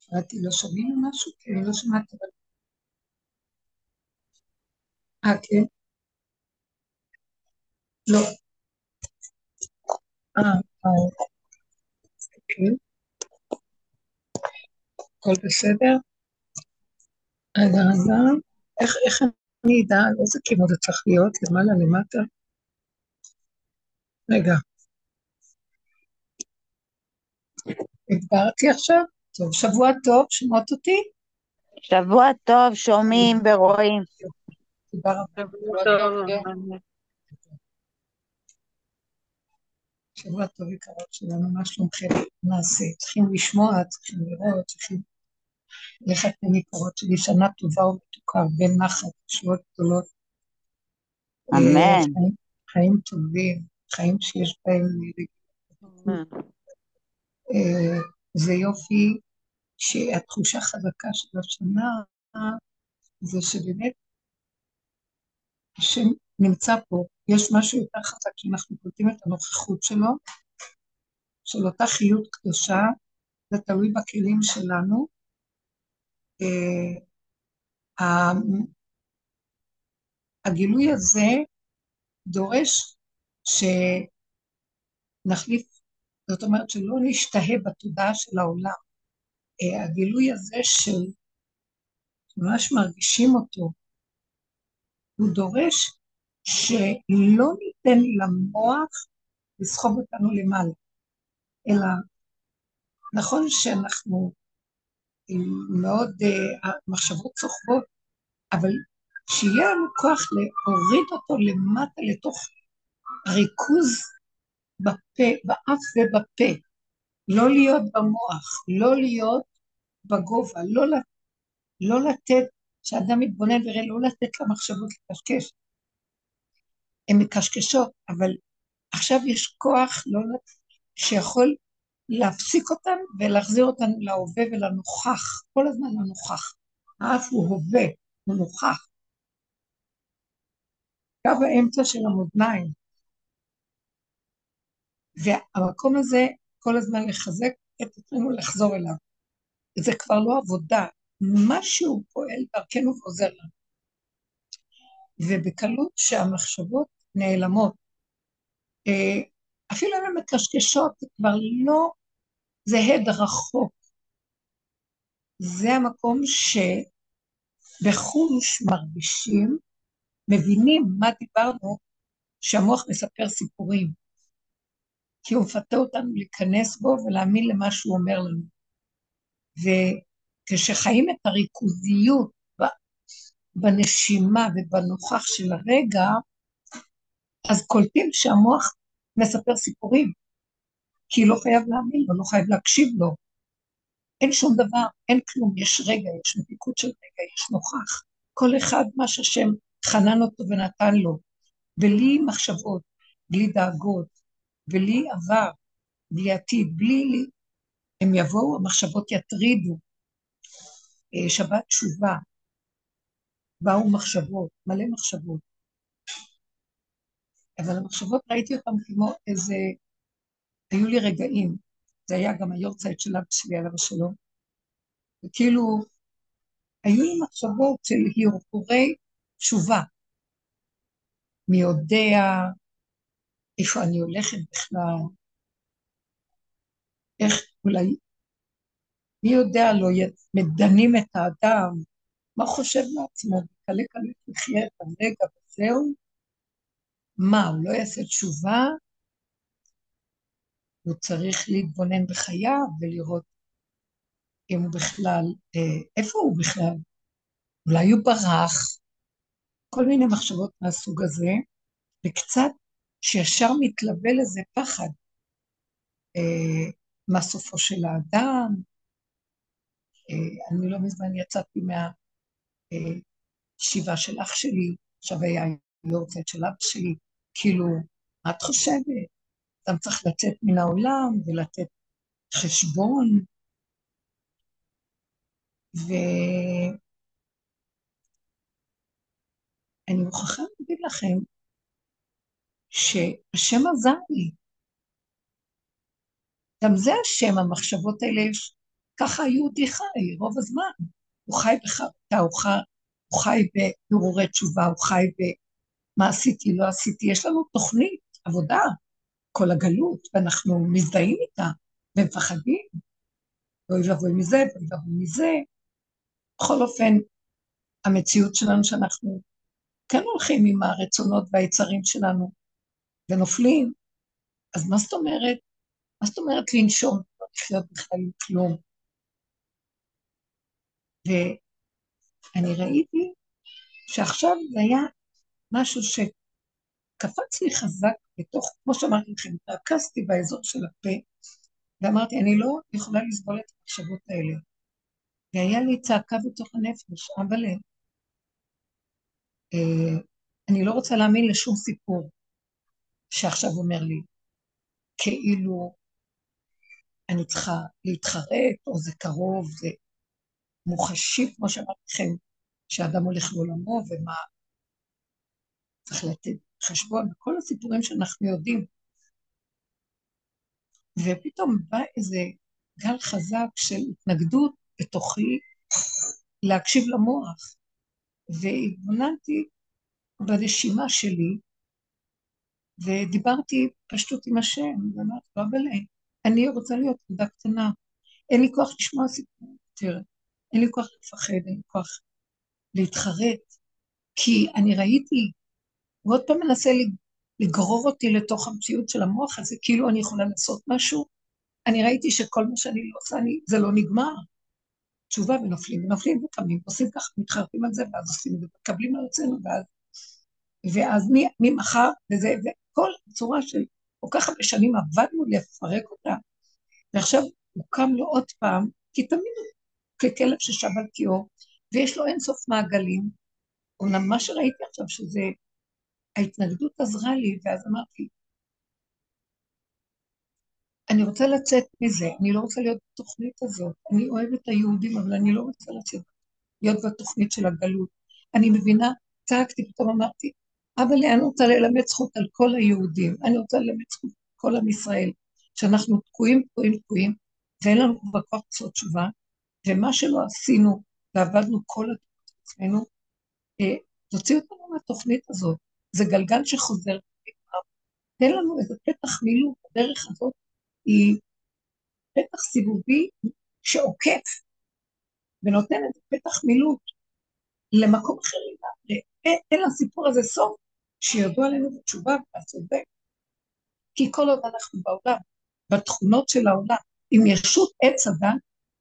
שאלתי, לא שומעים משהו? כי אני לא שמעתי. אה, כן? לא. אה, אה. כן. הכל בסדר? רגע, רגע. איך, איך אני אדע על איזה כיוון זה צריך להיות? למעלה, למטה? רגע. הגברתי עכשיו? טוב, שבוע טוב, שמעות אותי? שבוע טוב, שומעים ורואים. תודה רבה. שבוע טוב יקרות שלנו, מה שלומכם? נעשה? צריכים לשמוע, צריכים לראות, צריכים... אתן יקרות שלי, שנה טובה ומתוקה, הרבה נחת, תשועות גדולות. אמן. אה, חיים, חיים טובים, חיים שיש בהם... אה, זה יופי שהתחושה חזקה של השנה זה שבאמת השם נמצא פה, יש משהו יותר חזק שאנחנו קולטים את הנוכחות שלו, של אותה חיות קדושה, זה תלוי בכלים שלנו. אה, הגילוי הזה דורש שנחליף, זאת אומרת שלא נשתהה בתודעה של העולם. אה, הגילוי הזה של ממש מרגישים אותו, הוא דורש שלא ניתן למוח לסחוב אותנו למעלה, אלא נכון שאנחנו מאוד, המחשבות אה, סוחבות, אבל שיהיה לנו כוח להוריד אותו למטה לתוך ריכוז בפה, באף ובפה, לא להיות במוח, לא להיות בגובה, לא, לא לתת, כשאדם מתבונן וראה, לא לתת למחשבות לקשקש. הן מקשקשות, אבל עכשיו יש כוח לא, שיכול להפסיק אותן ולהחזיר אותן להווה ולנוכח, כל הזמן לנוכח. האף הוא הווה, הוא נוכח. קו האמצע של המאזניים. והמקום הזה, כל הזמן לחזק את עצמנו לחזור אליו. זה כבר לא עבודה, משהו פועל דרכנו ועוזר לנו. ובקלות שהמחשבות נעלמות. אה, אפילו אם הן מקשקשות, זה כבר לא, זה הד רחוק. זה המקום שבחוש מרגישים, מבינים מה דיברנו, שהמוח מספר סיפורים. כי הוא מפתה אותנו להיכנס בו ולהאמין למה שהוא אומר לנו. וכשחיים את הריכוזיות בנשימה ובנוכח של הרגע, אז קולטים שהמוח מספר סיפורים, כי לא חייב להאמין לו, לא חייב להקשיב לו. אין שום דבר, אין כלום, יש רגע, יש מתיקות של רגע, יש נוכח. כל אחד מה שהשם חנן אותו ונתן לו, בלי מחשבות, בלי דאגות, בלי עבר, בלי עתיד, בלי... הם יבואו, המחשבות יטרידו. אה, שבת תשובה, באו מחשבות, מלא מחשבות. אבל המחשבות, ראיתי אותן כמו איזה... היו לי רגעים, זה היה גם היורצייט של אבא שלי עליו השלום, וכאילו, היו לי מחשבות של הרהורי תשובה. מי יודע איפה אני הולכת בכלל, איך אולי, מי יודע, לא מדנים את האדם, מה חושב לעצמו, קלה קלה תחיה את הרגע וזהו? מה, הוא לא יעשה תשובה? הוא צריך להתבונן בחייו ולראות אם הוא בכלל, אה, איפה הוא בכלל? אולי הוא ברח, כל מיני מחשבות מהסוג הזה, וקצת שישר מתלווה לזה פחד. אה, מה סופו של האדם? אה, אני לא מזמן יצאתי מהישיבה של אח שלי, עכשיו היה יורצייט של אבא שלי, כאילו, מה את חושבת? אדם צריך לצאת מן העולם ולתת חשבון. ואני מוכרחה להגיד לכם שהשם עזר לי. גם זה השם, המחשבות האלה, יש ככה היהודי חי רוב הזמן. הוא חי בחרטה, הוא חי, חי בהרהורי תשובה, הוא חי במה עשיתי, לא עשיתי. יש לנו תוכנית עבודה, כל הגלות, ואנחנו מזדהים איתה, ומפחדים. אוי ואבוי מזה, אוי ואבוי מזה. בכל אופן, המציאות שלנו שאנחנו כן הולכים עם הרצונות והיצרים שלנו ונופלים, אז מה זאת אומרת? מה זאת אומרת לנשום, לא לחיות בכלל עם כלום? ואני ראיתי שעכשיו זה היה משהו שקפץ לי חזק בתוך, כמו שאמרתי לכם, התרכזתי באזור של הפה, ואמרתי, אני לא יכולה לסבול את המחשבות האלה. והיה לי צעקה בתוך הנפש, אבל אה, אני לא רוצה להאמין לשום סיפור שעכשיו אומר לי, כאילו אני צריכה להתחרט, או זה קרוב, זה מוחשי, כמו שאמרתי לכם, שאדם הולך לעולמו ומה צריך לתת חשבון, וכל הסיפורים שאנחנו יודעים. ופתאום בא איזה גל חזק של התנגדות בתוכי להקשיב למוח, והתבוננתי בנשימה שלי, ודיברתי פשטות עם השם, ואמרתי לו, אבל אני רוצה להיות ילדה קטנה, אין לי כוח לשמוע סיפור יותר, אין לי כוח לפחד, אין לי כוח להתחרט, כי אני ראיתי, הוא עוד פעם מנסה לגרור אותי לתוך המציאות של המוח הזה, כאילו אני יכולה לעשות משהו. אני ראיתי שכל מה שאני לא עושה, אני, זה לא נגמר. תשובה ונופלים ונופלים וקמים, עושים ככה, מתחרפים על זה, ואז עושים ומקבלים על עצמנו, ואז... ואז ממחר, וזה, וכל צורה של כל כך הרבה שנים עבדנו לפרק אותה, ועכשיו הוא קם לו עוד פעם, כי תמיד הוא ככלב ששב על קיאו, ויש לו אינסוף מעגלים. אומנם מה שראיתי עכשיו, שזה, ההתנגדות עזרה לי, ואז אמרתי, אני רוצה לצאת מזה, אני לא רוצה להיות בתוכנית הזאת. אני אוהבת את היהודים, אבל אני לא רוצה לצאת, להיות בתוכנית של הגלות. אני מבינה, צעקתי, פתאום אמרתי, אבל אני רוצה ללמד זכות על כל היהודים, אני רוצה ללמד זכות על כל עם ישראל, שאנחנו תקועים, תקועים, תקועים, ואין לנו כבר כוח לעשות תשובה, ומה שלא עשינו ועבדנו כל התקופה עצמנו, אה, תוציא אותנו מהתוכנית הזאת. זה גלגל שחוזר. תן לנו איזה פתח מילוט בדרך הזאת היא פתח סיבובי שעוקף ונותן את פתח מילוט למקום אחר. אין לסיפור הזה סוף, שידוע לנו בתשובה והצודק. כי כל עוד אנחנו בעולם, בתכונות של העולם, עם ישות עץ אדם,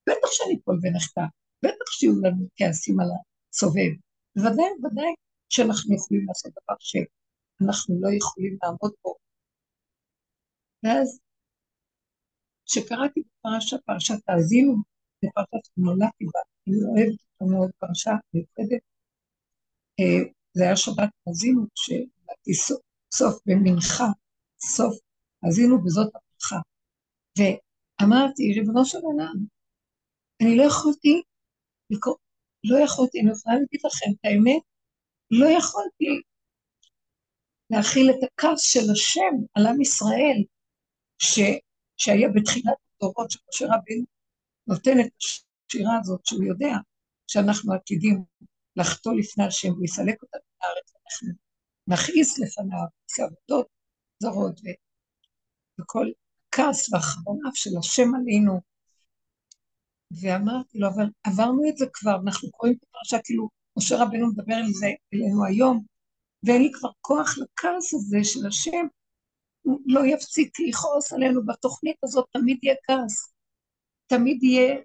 בטח שאני פה ונחטא, בטח שיהיו לנו כעסים על הסובב. בוודאי, בוודאי שאנחנו יכולים לעשות דבר שאנחנו לא יכולים לעמוד בו. ואז כשקראתי בפרשה, פרשת האזינו, בפרשת נולדתי בה, אני אוהבת אותה מאוד, פרשה מיוחדת. זה היה שבת האזינו, כשנולדתי סוף במנחה, סוף האזינו וזאת הברכה. ואמרתי, ריבונו של עולם, אני לא יכולתי לקרוא, לא יכולתי, אני יכולה להגיד לכם את האמת, לא יכולתי להכיל את הכעס של השם על עם ישראל, ש... שהיה בתחילת הדורות שמשה רבינו נותן את השירה הזאת, שהוא יודע שאנחנו עתידים לחטוא לפני השם ויסלק אותנו מהארץ, אנחנו נכעיס לפניו, נעשה עבודות זרות וכל כעס והחרונף של השם עלינו. ואמרתי לו, אבל עברנו את זה כבר, אנחנו קוראים את הפרשה כאילו משה רבינו מדבר על זה אלינו היום, ואין לי כבר כוח לכעס הזה של השם, לא יפסיק לכעוס עלינו בתוכנית הזאת, תמיד יהיה כעס, תמיד יהיה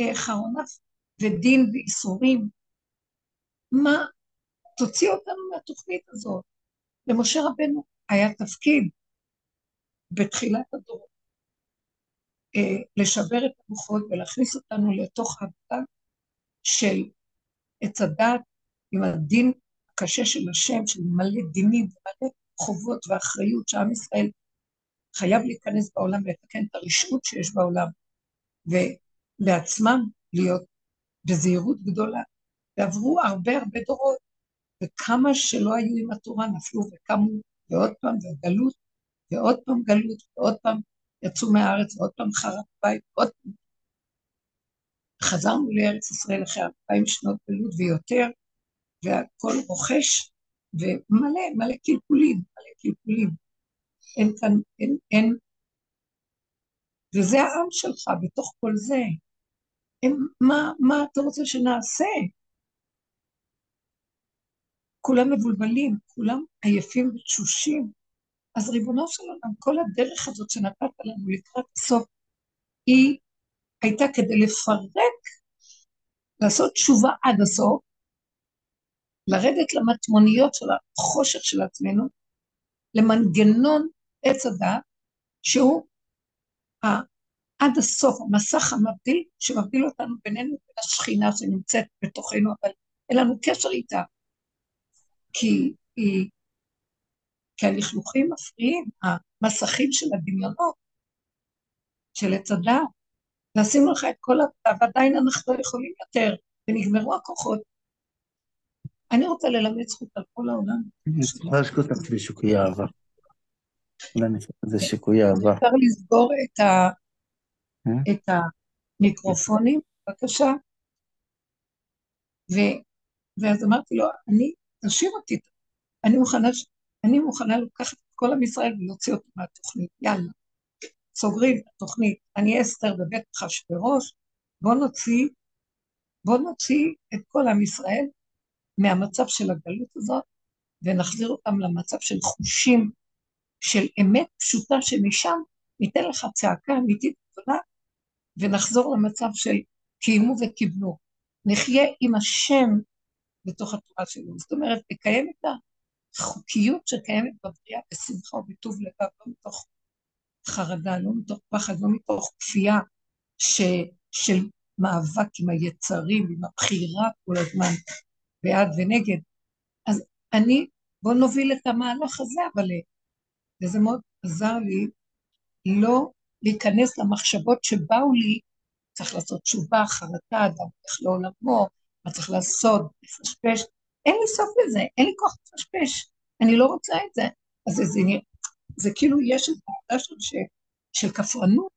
אה, חרונף ודין ואיסורים. מה, תוציא אותנו מהתוכנית הזאת. למשה רבנו היה תפקיד בתחילת הדור אה, לשבר את המוחות ולהכניס אותנו לתוך העבודה של עץ הדת עם הדין הקשה של השם, של מלא דינים ומלא חובות ואחריות שעם ישראל חייב להיכנס בעולם ולתקן את הרשעות שיש בעולם, ולעצמם להיות בזהירות גדולה. ועברו הרבה הרבה דורות, וכמה שלא היו עם התורה נפלו וקמו, ועוד פעם וגלות, ועוד פעם גלות, ועוד פעם יצאו מהארץ, ועוד פעם חרב בית, ועוד פעם. חזרנו לארץ ישראל אחרי אלפיים שנות גלות ויותר, והכל רוכש, ומלא, מלא קלקולים, מלא קלקולים. אין כאן, אין, אין. וזה העם שלך בתוך כל זה. הם, מה, מה אתה רוצה שנעשה? כולם מבולבלים, כולם עייפים ותשושים. אז ריבונו של עולם, כל הדרך הזאת שנתת לנו לקראת הסוף, היא הייתה כדי לפרק, לעשות תשובה עד הסוף, לרדת למטמוניות של החושך של עצמנו, למנגנון עץ הדת, שהוא עד הסוף המסך המבדיל, שמבדיל אותנו בינינו לבין השכינה שנמצאת בתוכנו, אבל אין לנו קשר איתה. כי, כי הלכלוכים מפריעים, המסכים של הדמיונות, של עץ הדעת, ועשינו לך את כל העבודה, ועדיין אנחנו לא יכולים יותר, ונגמרו הכוחות. אני רוצה ללמד זכות על כל העולם. אני יכולה לשקוט אותך בשוקי אהבה. זה שיקוי אהבה. אפשר לסגור את. אה? המיקרופונים, בבקשה. ואז אמרתי לו, אני, תשאיר אותי, אני מוכנה, אני מוכנה לקחת את כל עם ישראל ולהוציא אותו מהתוכנית, יאללה. סוגרים את התוכנית, אני אסתר בבית אחשוורוש, בוא נוציא, בוא נוציא את כל עם ישראל מהמצב של הגלות הזאת, ונחזיר אותם למצב של חושים של אמת פשוטה שמשם ניתן לך צעקה אמיתית גדולה, ונחזור למצב של קיימו וקיבלו. נחיה עם השם בתוך התורה שלו. זאת אומרת, לקיים את החוקיות שקיימת בבריאה בשמחה ובטוב לבב, לא מתוך חרדה, לא מתוך פחד, לא מתוך כפייה ש, של מאבק עם היצרים, עם הבחירה כל הזמן, בעד ונגד. אז אני, בואו נוביל את המהלך הזה, אבל וזה מאוד עזר לי לא להיכנס למחשבות שבאו לי, צריך לעשות תשובה, חרטה, אדם הולך לעולמו, מה צריך לעשות, לפשפש, אין לי סוף לזה, אין לי כוח לפשפש, אני לא רוצה את זה. אז זה, זה, זה כאילו יש את העבודה של, של, של כפרנות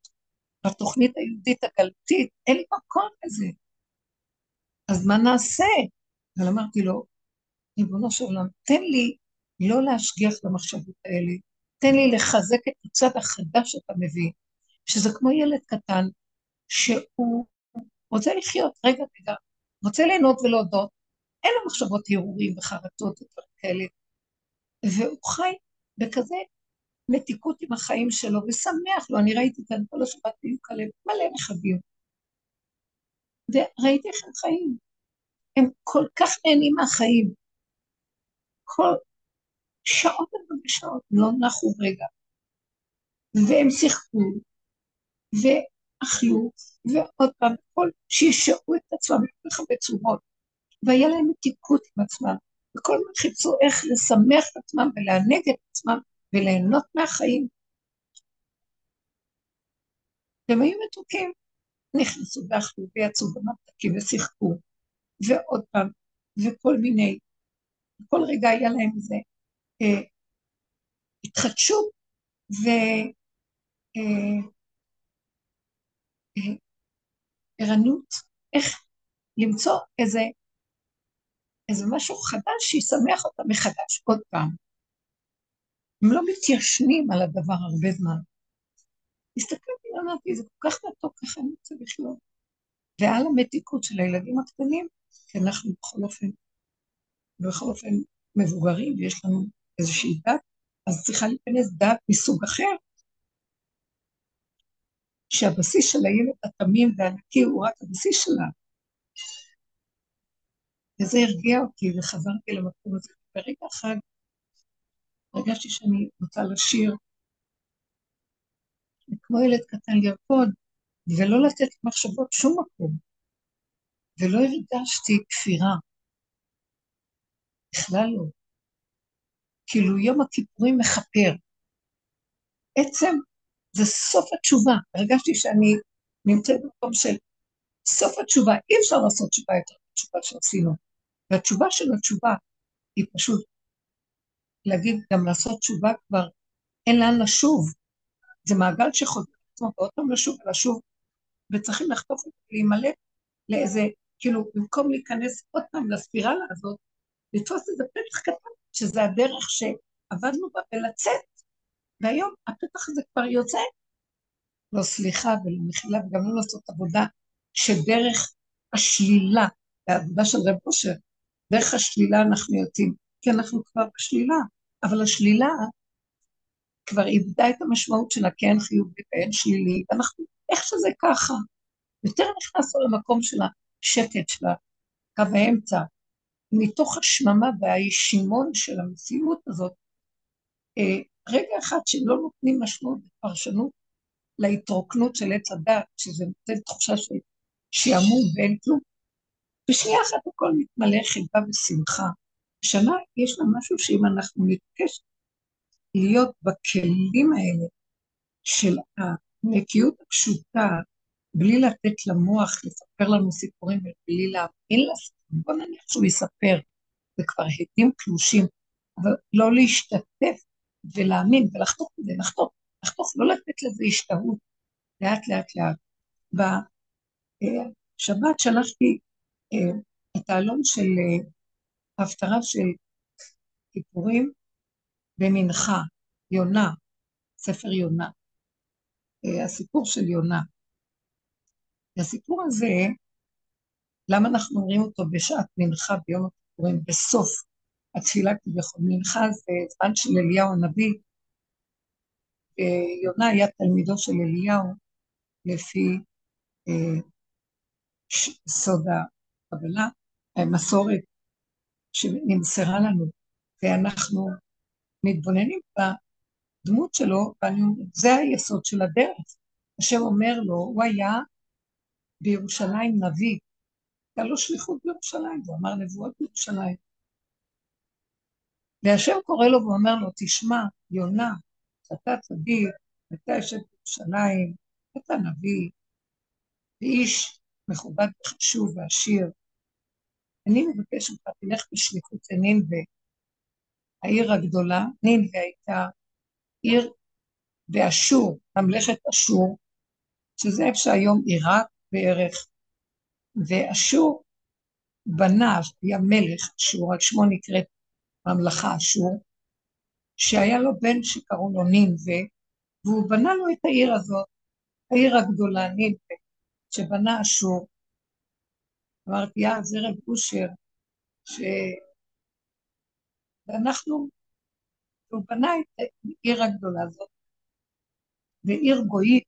בתוכנית היהודית הגלתית, אין לי מקום לזה. אז מה נעשה? אבל אמרתי לו, ריבונו של עולם, תן לי לא להשגיח במחשבות האלה, תן לי לחזק את הצד החדש שאתה מביא, שזה כמו ילד קטן, שהוא רוצה לחיות, רגע, רגע, רוצה ליהנות ולהודות, אין לו מחשבות הרהורים וחרטות ודברים כאלה, והוא חי בכזה מתיקות עם החיים שלו, ושמח לו, אני ראיתי כאן כל השבת בדיוק עליהם, מלא נכדים. וראיתי איך הם חיים. הם כל כך נהנים מהחיים. כל, שעות על שעות, לא נחו רגע. והם שיחקו, ואכלו, ועוד פעם, כל שישאו את עצמם בכל כך הרבה צורות, והיה להם מתיקות עם עצמם, וכל הזמן חיפשו איך לשמח את עצמם ולענג את עצמם וליהנות מהחיים. והם היו מתוקים, נכנסו ואכלו ויצאו בממתקים ושיחקו, ועוד פעם, וכל מיני, כל רגע היה להם איזה אה, התחדשות וערנות, אה, איך למצוא איזה, איזה משהו חדש שישמח אותם מחדש עוד פעם. הם לא מתיישנים על הדבר הרבה זמן. הסתכלתי ואמרתי, זה כל כך מתוק, ככה אני רוצה לחיות. ועל המתיקות של הילדים הקטנים, כי אנחנו בכל אופן, בכל אופן מבוגרים, ויש לנו איזושהי דת, אז צריכה להיכנס דת מסוג אחר, שהבסיס של הילד התמים והנקי הוא רק הבסיס שלה. וזה הרגיע אותי וחזרתי למקום הזה. ברגע אחד הרגשתי שאני רוצה לשיר, כמו ילד קטן לרקוד, ולא לתת מחשבות שום מקום. ולא הרגשתי כפירה. בכלל לא. כאילו יום הכיפורים מכפר. עצם זה סוף התשובה. הרגשתי שאני נמצאת במקום של סוף התשובה. אי אפשר לעשות תשובה יותר מתשובה שעשינו. והתשובה של התשובה היא פשוט להגיד, גם לעשות תשובה כבר, אין לאן לשוב. זה מעגל שחוזר עצמו ועוד פעם לשוב ולשוב, וצריכים לחטוף את זה, להימלט לאיזה, כאילו, במקום להיכנס עוד פעם לספירלה הזאת, לתפוס איזה פתח קטן, שזה הדרך שעבדנו בה, ולצאת. והיום הפתח הזה כבר יוצא. לא סליחה ולא מחילה, וגם לא לעשות עבודה שדרך השלילה, העבודה של רב אושר, דרך השלילה אנחנו יוצאים, כי אנחנו כבר בשלילה, אבל השלילה כבר איבדה את המשמעות שלה, כי אין חיובי ואין שלילי, ואנחנו, איך שזה ככה, יותר נכנסנו למקום של השקט של קו האמצע, מתוך השממה והישימון של המציאות הזאת, אה, רגע אחד שלא נותנים משמעות ופרשנות להתרוקנות של עץ הדת, שזה נותן תחושה של שעמום ואין כלום, בשנייה אחת הכל מתמלא חיבה ושמחה. שנה יש לה משהו שאם אנחנו נתקש להיות בכלים האלה של הנקיות הפשוטה, בלי לתת למוח לספר לנו סיפורים ובלי להאמין לסיפורים, בוא נניח שהוא יספר, זה כבר עדים קלושים, אבל לא להשתתף ולהאמין ולחתוך את זה, לחתוך, לחתוך, לא לתת לזה השתהות, לאט לאט לאט. בשבת שלחתי אה, את העלון של אה, ההפטרה של כיפורים במנחה, יונה, ספר יונה, אה, הסיפור של יונה. והסיפור הזה, למה אנחנו אומרים אותו בשעת מנחה ביום הכיפורים, בסוף התפילה כביכול? מנחה זה זמן של אליהו הנביא, יונה היה תלמידו של אליהו לפי אה, סוד הקבלה, המסורת שנמסרה לנו, ואנחנו מתבוננים בדמות שלו, ואני אומרת, זה היסוד של הדרך. השם אומר לו, הוא היה בירושלים נביא, הייתה לו שליחות בירושלים, הוא אמר נבואות בירושלים. והשם קורא לו ואומר לו, תשמע, יונה, אתה צדיק, אתה יושב בירושלים, אתה נביא, ואיש מכובד וחשוב ועשיר. אני מבקש ממך, תלך בשליחות לנינווה, העיר הגדולה, נינווה הייתה עיר באשור, ממלכת אשור, שזה איפה שהיום עיראק בערך, ואשור בנה, היה מלך אשור, על שמו נקראת ממלכה אשור, שהיה לו בן שקראו לו נינווה, והוא בנה לו את העיר הזאת, העיר הגדולה, נינווה, שבנה אשור. אמרתי, אה, זה רב אושר, ש... ואנחנו, הוא בנה את העיר הגדולה הזאת, ועיר גויית,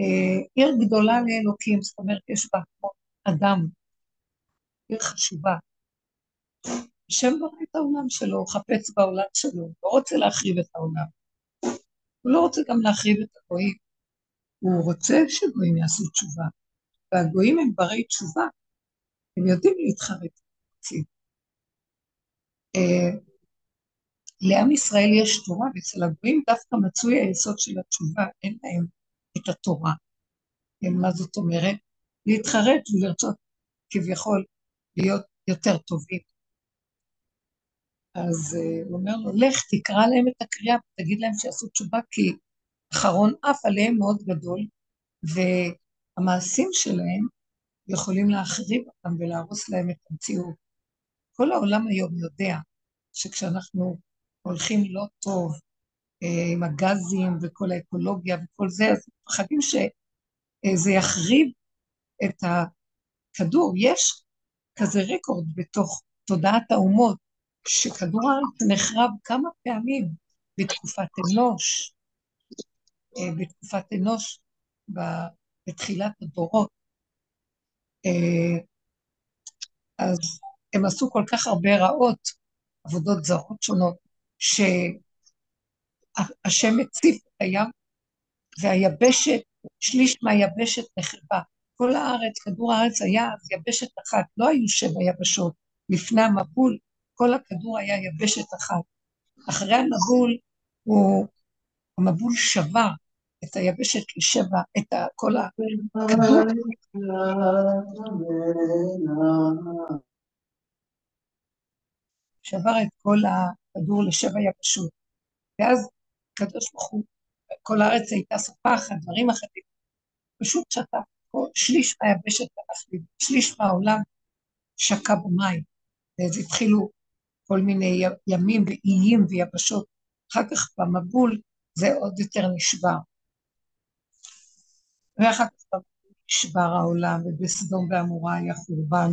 אה, עיר גדולה לאלוקים, זאת אומרת, יש בה אדם, עיר חשובה. השם ברא את העולם שלו, הוא חפץ בעולם שלו, לא רוצה להחריב את העולם. הוא לא רוצה גם להחריב את הגויים. הוא רוצה שגויים יעשו תשובה, והגויים הם ברי תשובה, הם יודעים להתחרט. אה, לעם ישראל יש תורה, ואצל הגויים דווקא מצוי היסוד של התשובה, אין להם את התורה. מה זאת אומרת? להתחרט ולרצות כביכול להיות יותר טובים. אז uh, הוא אומר לו, לך תקרא להם את הקריאה ותגיד להם שיעשו תשובה, כי אחרון אף עליהם מאוד גדול, והמעשים שלהם יכולים להחריב אותם ולהרוס להם את המציאות. כל העולם היום יודע שכשאנחנו הולכים לא טוב, אה, עם הגזים וכל האקולוגיה וכל זה, אז מפחדים שזה יחריב את הכדור. יש כזה רקורד בתוך תודעת האומות, שכדור הארץ נחרב כמה פעמים בתקופת אנוש, אה, בתקופת אנוש, בתחילת הדורות. אה, אז הם עשו כל כך הרבה רעות, עבודות זרות שונות, שהשם הציף את הים, והיבשת, שליש מהיבשת נחרבה. כל הארץ, כדור הארץ היה אז יבשת אחת, לא היו שבע יבשות. לפני המבול, כל הכדור היה יבשת אחת. אחרי המבול, הוא, המבול שבר את היבשת לשבע, את כל הכדור. שבר את כל הכדור לשבע יבשות. ואז הקדוש ברוך הוא, כל הארץ הייתה סופה אחת, דברים אחרים, פשוט שתה שליש מהיבשת הלך שליש מהעולם שקע במים. ואז התחילו כל מיני ימים ואיים ויבשות. אחר כך במבול זה עוד יותר נשבר. ואחר כך נשבר העולם, ובסדום ועמורה היה חורבן.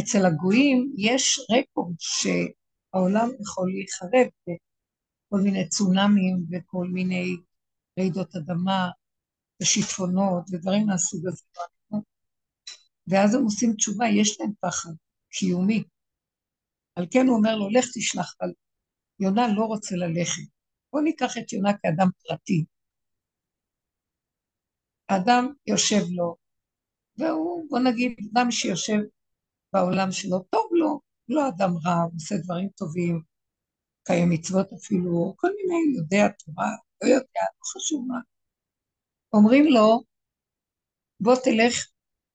אצל הגויים יש רקורד שהעולם יכול להיחרב בכל מיני צונאמים וכל מיני רעידות אדמה ושיטפונות ודברים מהסוג הזה. ואז הם עושים תשובה, יש להם פחד קיומי. על כן הוא אומר לו, לך תשלח, אבל יונה לא רוצה ללכת. בואו ניקח את יונה כאדם פרטי. האדם יושב לו, והוא, בוא נגיד, אדם שיושב בעולם שלו, טוב לו, לא אדם רע, הוא עושה דברים טובים, קיים מצוות אפילו, כל מיני, יודע תורה, לא יודע, לא חשוב מה. אומרים לו, בוא תלך,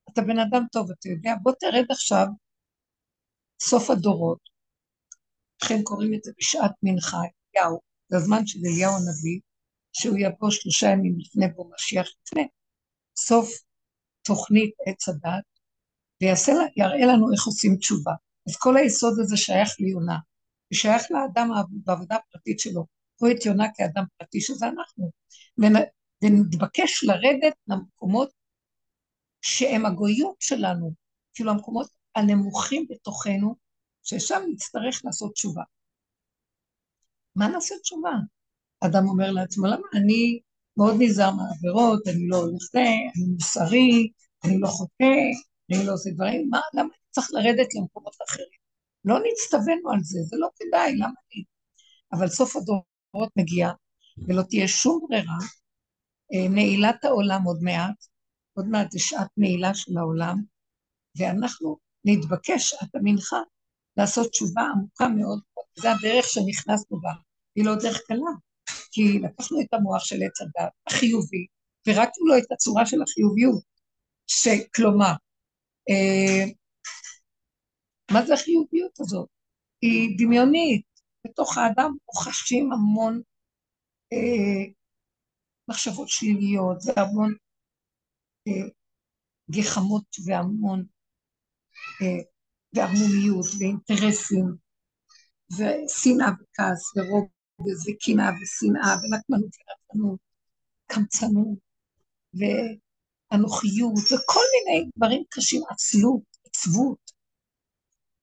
אתה בן אדם טוב, אתה יודע, בוא תרד עכשיו סוף הדורות. לכן קוראים את זה בשעת מנחה, אליהו, זה הזמן של אליהו הנביא, שהוא יבוא שלושה ימים לפני בו משיח לפני, סוף תוכנית עץ הדת, ויראה לנו איך עושים תשובה. אז כל היסוד הזה שייך ליונה, ושייך לאדם בעבודה הפרטית שלו. קחו את יונה כאדם פרטי, שזה אנחנו, ונתבקש לרדת למקומות שהם הגויות שלנו, כאילו המקומות הנמוכים בתוכנו, ששם נצטרך לעשות תשובה. מה נעשה תשובה? אדם אומר לעצמו, למה אני מאוד נזהר מהעבירות, אני לא הולך זה, אני מוסרי, אני לא חוטא, אני לא עושה דברים, מה, למה אני צריך לרדת למקומות אחרים? לא נצטווינו על זה, זה לא כדאי, למה אני? אבל סוף הדורות מגיע, ולא תהיה שום ברירה, אה, נעילת העולם עוד מעט, עוד מעט זה שעת נעילה של העולם, ואנחנו נתבקש, שעת המנחה, לעשות תשובה עמוקה מאוד, זה הדרך שנכנסנו בה, היא לא דרך קלה, כי לקחנו את המוח של עץ הדת, החיובי, פירקנו לו את הצורה של החיוביות, שכלומר, אה, מה זה החיוביות הזאת? היא דמיונית, בתוך האדם מוחשים המון אה, מחשבות שליליות והמון אה, גחמות והמון וערמומיות ואינטרסים ושנאה וכעס ורוגז וקנאה ושנאה ונקמנות ורצנות, קמצנות ואנוכיות וכל מיני דברים קשים, עצלות, עצבות.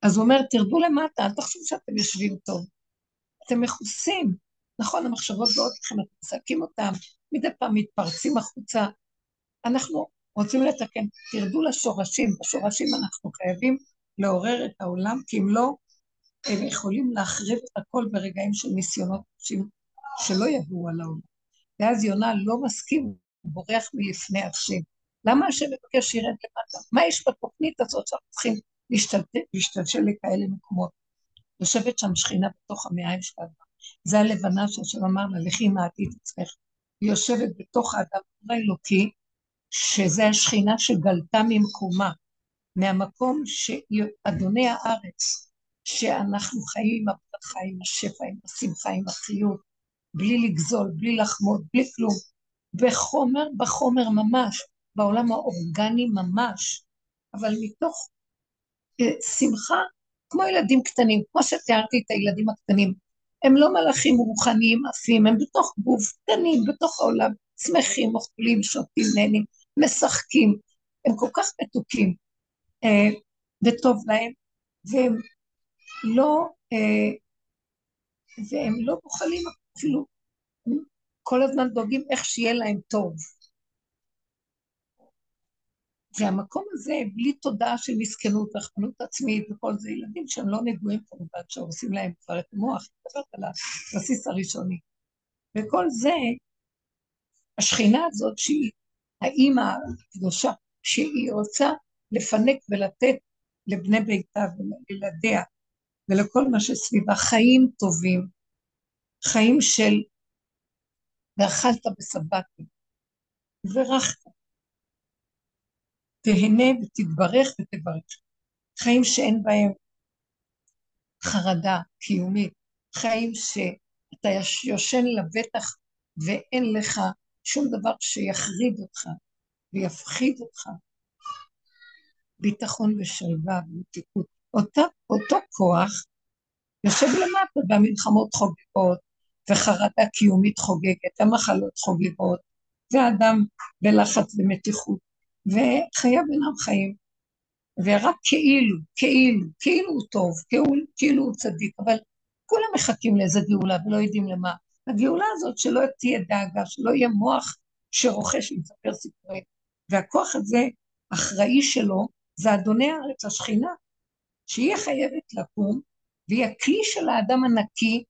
אז הוא אומר, תרדו למטה, אל תחשבו שאתם יושבים טוב. אתם מכוסים. נכון, המחשבות באות לכם, אתם מסלקים אותם, מדי פעם מתפרצים החוצה. אנחנו רוצים לתקן, תרדו לשורשים, בשורשים אנחנו חייבים לעורר את העולם, כי אם לא, הם יכולים להחריב את הכל ברגעים של ניסיונות שלא יבואו על העולם. ואז יונה לא מסכים, הוא בורח מלפני השם. למה השם מבקש שירד למטה? מה יש בתוכנית הזאת שאנחנו צריכים להשתלשל לכאלה מקומות? יושבת שם שכינה בתוך המעיים של האדם. זה הלבנה שהשם אמר לה, לכי מעטי את עצמך. היא יושבת בתוך האדם האלוקי, שזה השכינה שגלתה ממקומה, מהמקום שאדוני הארץ, שאנחנו חיים עם עבודת חיים, השפע, עם השמחה, עם החיות, בלי לגזול, בלי לחמוד, בלי כלום, בחומר, בחומר ממש, בעולם האורגני ממש, אבל מתוך אה, שמחה, כמו ילדים קטנים, כמו שתיארתי את הילדים הקטנים, הם לא מלאכים רוחניים עפים, הם בתוך גוף קטנים, בתוך העולם, שמחים, אוכלים, שותים, נהנים, משחקים, הם כל כך מתוקים, אה, וטוב להם, והם לא, אה, והם לא בוחלים אפילו, כל הזמן דואגים איך שיהיה להם טוב. והמקום הזה, בלי תודעה של מסכנות, רחמנות עצמית וכל זה, ילדים שהם לא נגועים כמובן, שהורסים להם כבר את המוח, מדברת על הבסיס הראשוני. וכל זה, השכינה הזאת, שהיא האימא הקדושה, שהיא רוצה לפנק ולתת לבני ביתה ולילדיה ולכל מה שסביבה חיים טובים, חיים של ואכלת ושבעתי, וברכת, תהנה ותתברך ותברך. חיים שאין בהם חרדה קיומית, חיים שאתה יושן לבטח ואין לך שום דבר שיחריד אותך, ויפחיד אותך. ביטחון ושלווה ומתיקות. אותו כוח יושב למטה והמלחמות חוגגות, וחרדה קיומית חוגגת, המחלות חוגגות, והאדם בלחץ ומתיחות, וחייו אינם חיים. ורק כאילו, כאילו, כאילו הוא טוב, כאילו, כאילו הוא צדיק, אבל כולם מחכים לאיזה גאולה ולא יודעים למה. הגאולה הזאת שלא תהיה דאגה, שלא יהיה מוח שרוכש ומספר סיפורים. והכוח הזה, אחראי שלו, זה אדוני הארץ, השכינה, שהיא חייבת לקום, והיא הכלי של האדם הנקי,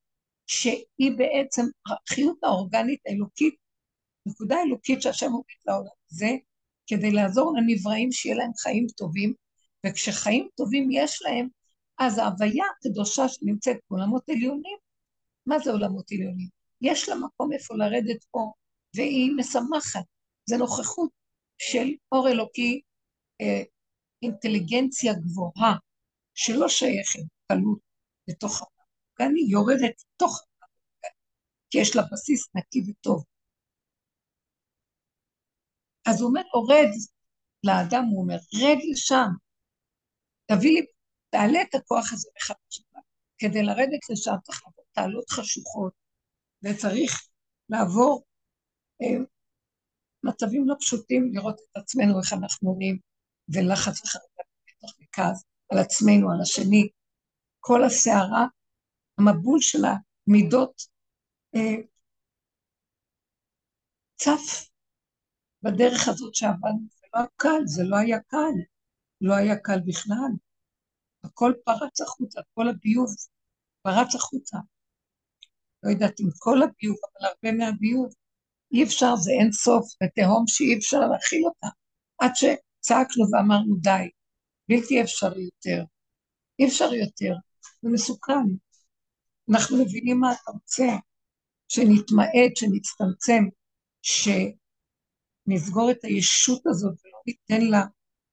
שהיא בעצם החיות האורגנית האלוקית, נקודה אלוקית שהשם הוביל לעולם הזה, כדי לעזור לנבראים שיהיה להם חיים טובים, וכשחיים טובים יש להם, אז ההוויה הקדושה שנמצאת בעולמות עליונים, מה זה עולמות עליונים? יש לה מקום איפה לרדת פה, והיא משמחת. זה נוכחות של אור אלוקי, אה, אינטליגנציה גבוהה, שלא שייכת קלות לתוך העולם. ואני יורדת לתוך העולם, כי יש לה בסיס נקי וטוב. אז הוא אומר, אורד לאדם, הוא אומר, רד לשם, תביא לי, תעלה את הכוח הזה מחדש. כדי לרדת לשם צריך לעבור תעלות חשוכות, וצריך לעבור אה, מצבים לא פשוטים, לראות את עצמנו, איך אנחנו נראים, ולחץ וחרדה ובטח וכעס על עצמנו, על השני. כל הסערה, המבול של המידות, אה, צף בדרך הזאת שעבדנו. זה לא היה קל, זה לא היה קל. לא היה קל בכלל. הכל פרץ החוצה, כל הביוב פרץ החוצה. לא יודעת אם כל הביוב, אבל הרבה מהביוב, אי אפשר, זה אין סוף, זה תהום שאי אפשר להכיל אותה. עד שצעקנו ואמרנו די, בלתי אפשרי יותר. אי אפשר יותר, זה מסוכן. אנחנו מבינים מה אתה רוצה, שנתמעט, שנצטמצם, שנסגור את הישות הזאת ולא ניתן לה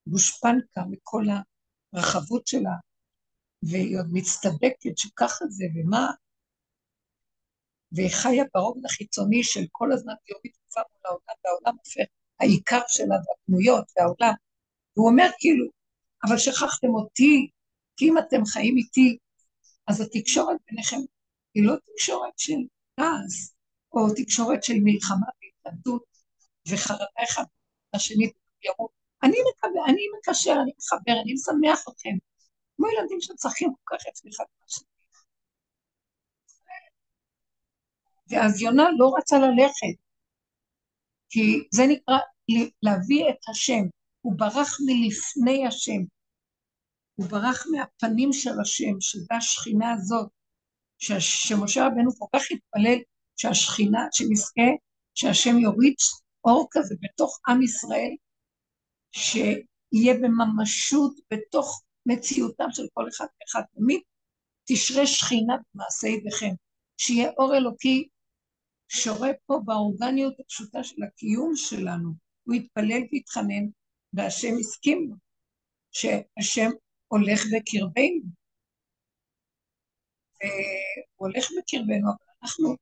גושפנקה מכל הרחבות שלה, והיא עוד מצטדקת שככה זה, ומה? והיא חיה ברובד החיצוני של כל הזמן יומית תקופה מול העולם, והעולם הופך, העיקר שלה והדמויות והעולם. והוא אומר כאילו, אבל שכחתם אותי, כי אם אתם חיים איתי, אז התקשורת ביניכם היא לא תקשורת של כעס, או תקשורת של מלחמה והתנגדות וחרדה אחד לשני ימות. אני מקבל, אני מקשר, אני מחבר, אני משמח אתכם. כמו ילדים שצריכים כל כך אצלי אחד ואז יונה לא רצה ללכת, כי זה נקרא להביא את השם. הוא ברח מלפני השם. הוא ברח מהפנים של השם, שזו השכינה הזאת, שמשה רבנו כל כך התפלל שהשכינה, שנזכה, שהשם יוריד אור כזה בתוך עם ישראל, שיהיה בממשות בתוך מציאותם של כל אחד ואחד. תמיד תשרה שכינה במעשה ידיכם, שיהיה אור אלוקי שורה פה באורגניות הפשוטה של הקיום שלנו. הוא התפלל והתחנן, והשם הסכים לו, שהשם הולך בקרבנו. והוא הולך בקרבנו, אבל אנחנו,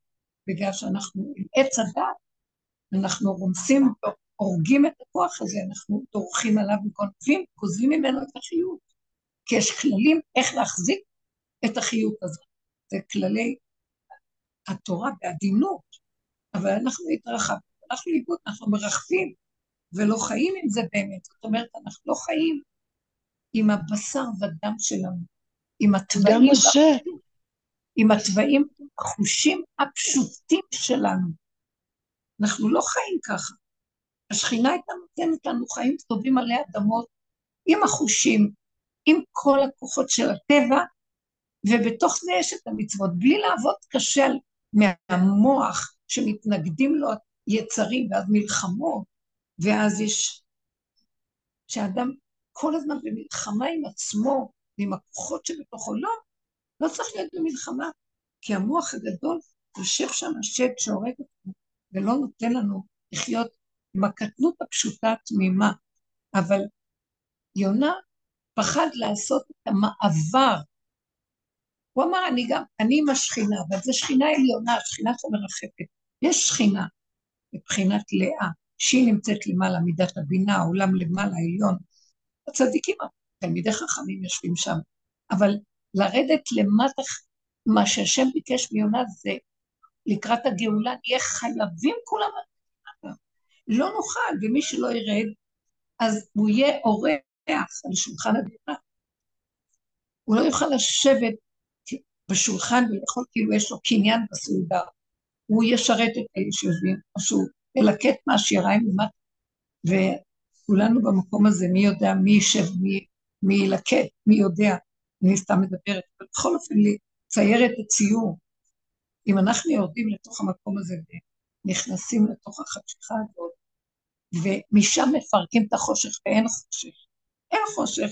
בגלל שאנחנו עם עץ הדת, אנחנו רומסים הורגים את הכוח הזה, אנחנו דורכים עליו וגונבים, גוזלים ממנו את החיות. כי יש כללים איך להחזיק את החיות הזאת. זה כללי התורה בעדינות, אבל אנחנו התרחבנו, אנחנו לאיבוד, אנחנו מרחבים, ולא חיים עם זה באמת. זאת אומרת, אנחנו לא חיים עם הבשר ודם שלנו, עם התוואים, עם התוואים, החושים הפשוטים שלנו. אנחנו לא חיים ככה. השכינה הייתה נותנת לנו חיים טובים עלי אדמות, עם החושים, עם כל הכוחות של הטבע, ובתוך זה יש את המצוות, בלי לעבוד קשה מהמוח שמתנגדים לו יצרים, ואז מלחמות, ואז יש... שאדם כל הזמן במלחמה עם עצמו, ועם הכוחות שבתוכו, לא, לא צריך להיות במלחמה, כי המוח הגדול יושב שם השד שהורג אותנו, ולא נותן לנו לחיות עם הקטנות הפשוטה התמימה, אבל יונה פחד לעשות את המעבר. הוא אמר, אני גם, אני עם השכינה, אבל זו שכינה עליונה, שכינה שמרחפת. יש שכינה מבחינת לאה, שהיא נמצאת למעלה, מידת הבינה, העולם למעלה, העליון. הצדיקים, תלמידי חכמים יושבים שם, אבל לרדת למטה, מה שהשם ביקש מיונה זה לקראת הגאולה, נהיה חייבים כולם לא נוכל, ומי שלא ירד, אז הוא יהיה אורח על שולחן הגאולה. הוא לא יוכל לשבת בשולחן ולאכול כאילו יש לו קניין בסעודה. הוא ישרת את אלה שיושבים, או שהוא ילקט מהשיריים למטה. וכולנו במקום הזה, מי יודע מי יישב, מי, מי ילקט, מי יודע. אני סתם מדברת, אבל בכל אופן לצייר את הציור. אם אנחנו יורדים לתוך המקום הזה ונכנסים לתוך החשיכה הזאת, ומשם מפרקים את החושך ואין חושך. אין חושך.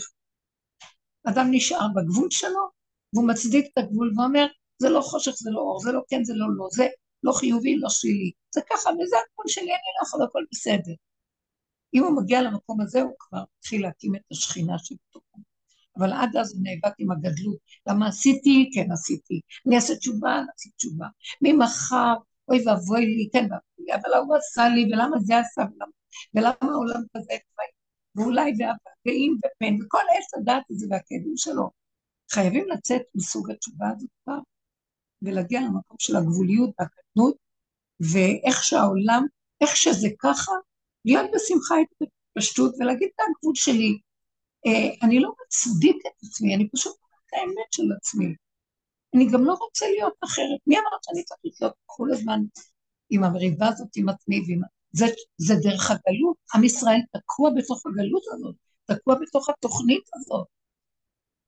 אדם נשאר בגבול שלו, והוא מצדיק את הגבול ואומר, זה לא חושך, זה לא אור, זה לא כן, זה לא לא, זה לא חיובי, לא שלילי. זה ככה, וזה הגבול שלי, אני לא יכול, הכל בסדר. אם הוא מגיע למקום הזה, הוא כבר מתחיל להקים את השכינה שבתוכו. אבל עד אז הוא נאבק עם הגדלות. למה עשיתי? כן עשיתי. אני אעשה תשובה? נעשה תשובה. ממחר, אוי ואבוי לי, כן ואבוי, אבל ההוא עשה לי, ולמה זה עשה, ולמה, ולמה העולם כזה, ואולי ואם ופן, וכל עץ הדעת הזה והכאבים שלו. חייבים לצאת מסוג התשובה הזאת כבר, ולהגיע למקום של הגבוליות והקטנות, ואיך שהעולם, איך שזה ככה, להיות בשמחה את הפשטות ולהגיד את הגבול שלי. אה, אני לא מצדיק את עצמי, אני פשוט אומרת את האמת של עצמי. אני גם לא רוצה להיות אחרת. מי אמר שאני צריך להיות כל הזמן עם המריבה הזאת עם עצמי ועם... זה, זה דרך הגלות. עם ישראל תקוע בתוך הגלות הזאת, תקוע בתוך התוכנית הזאת.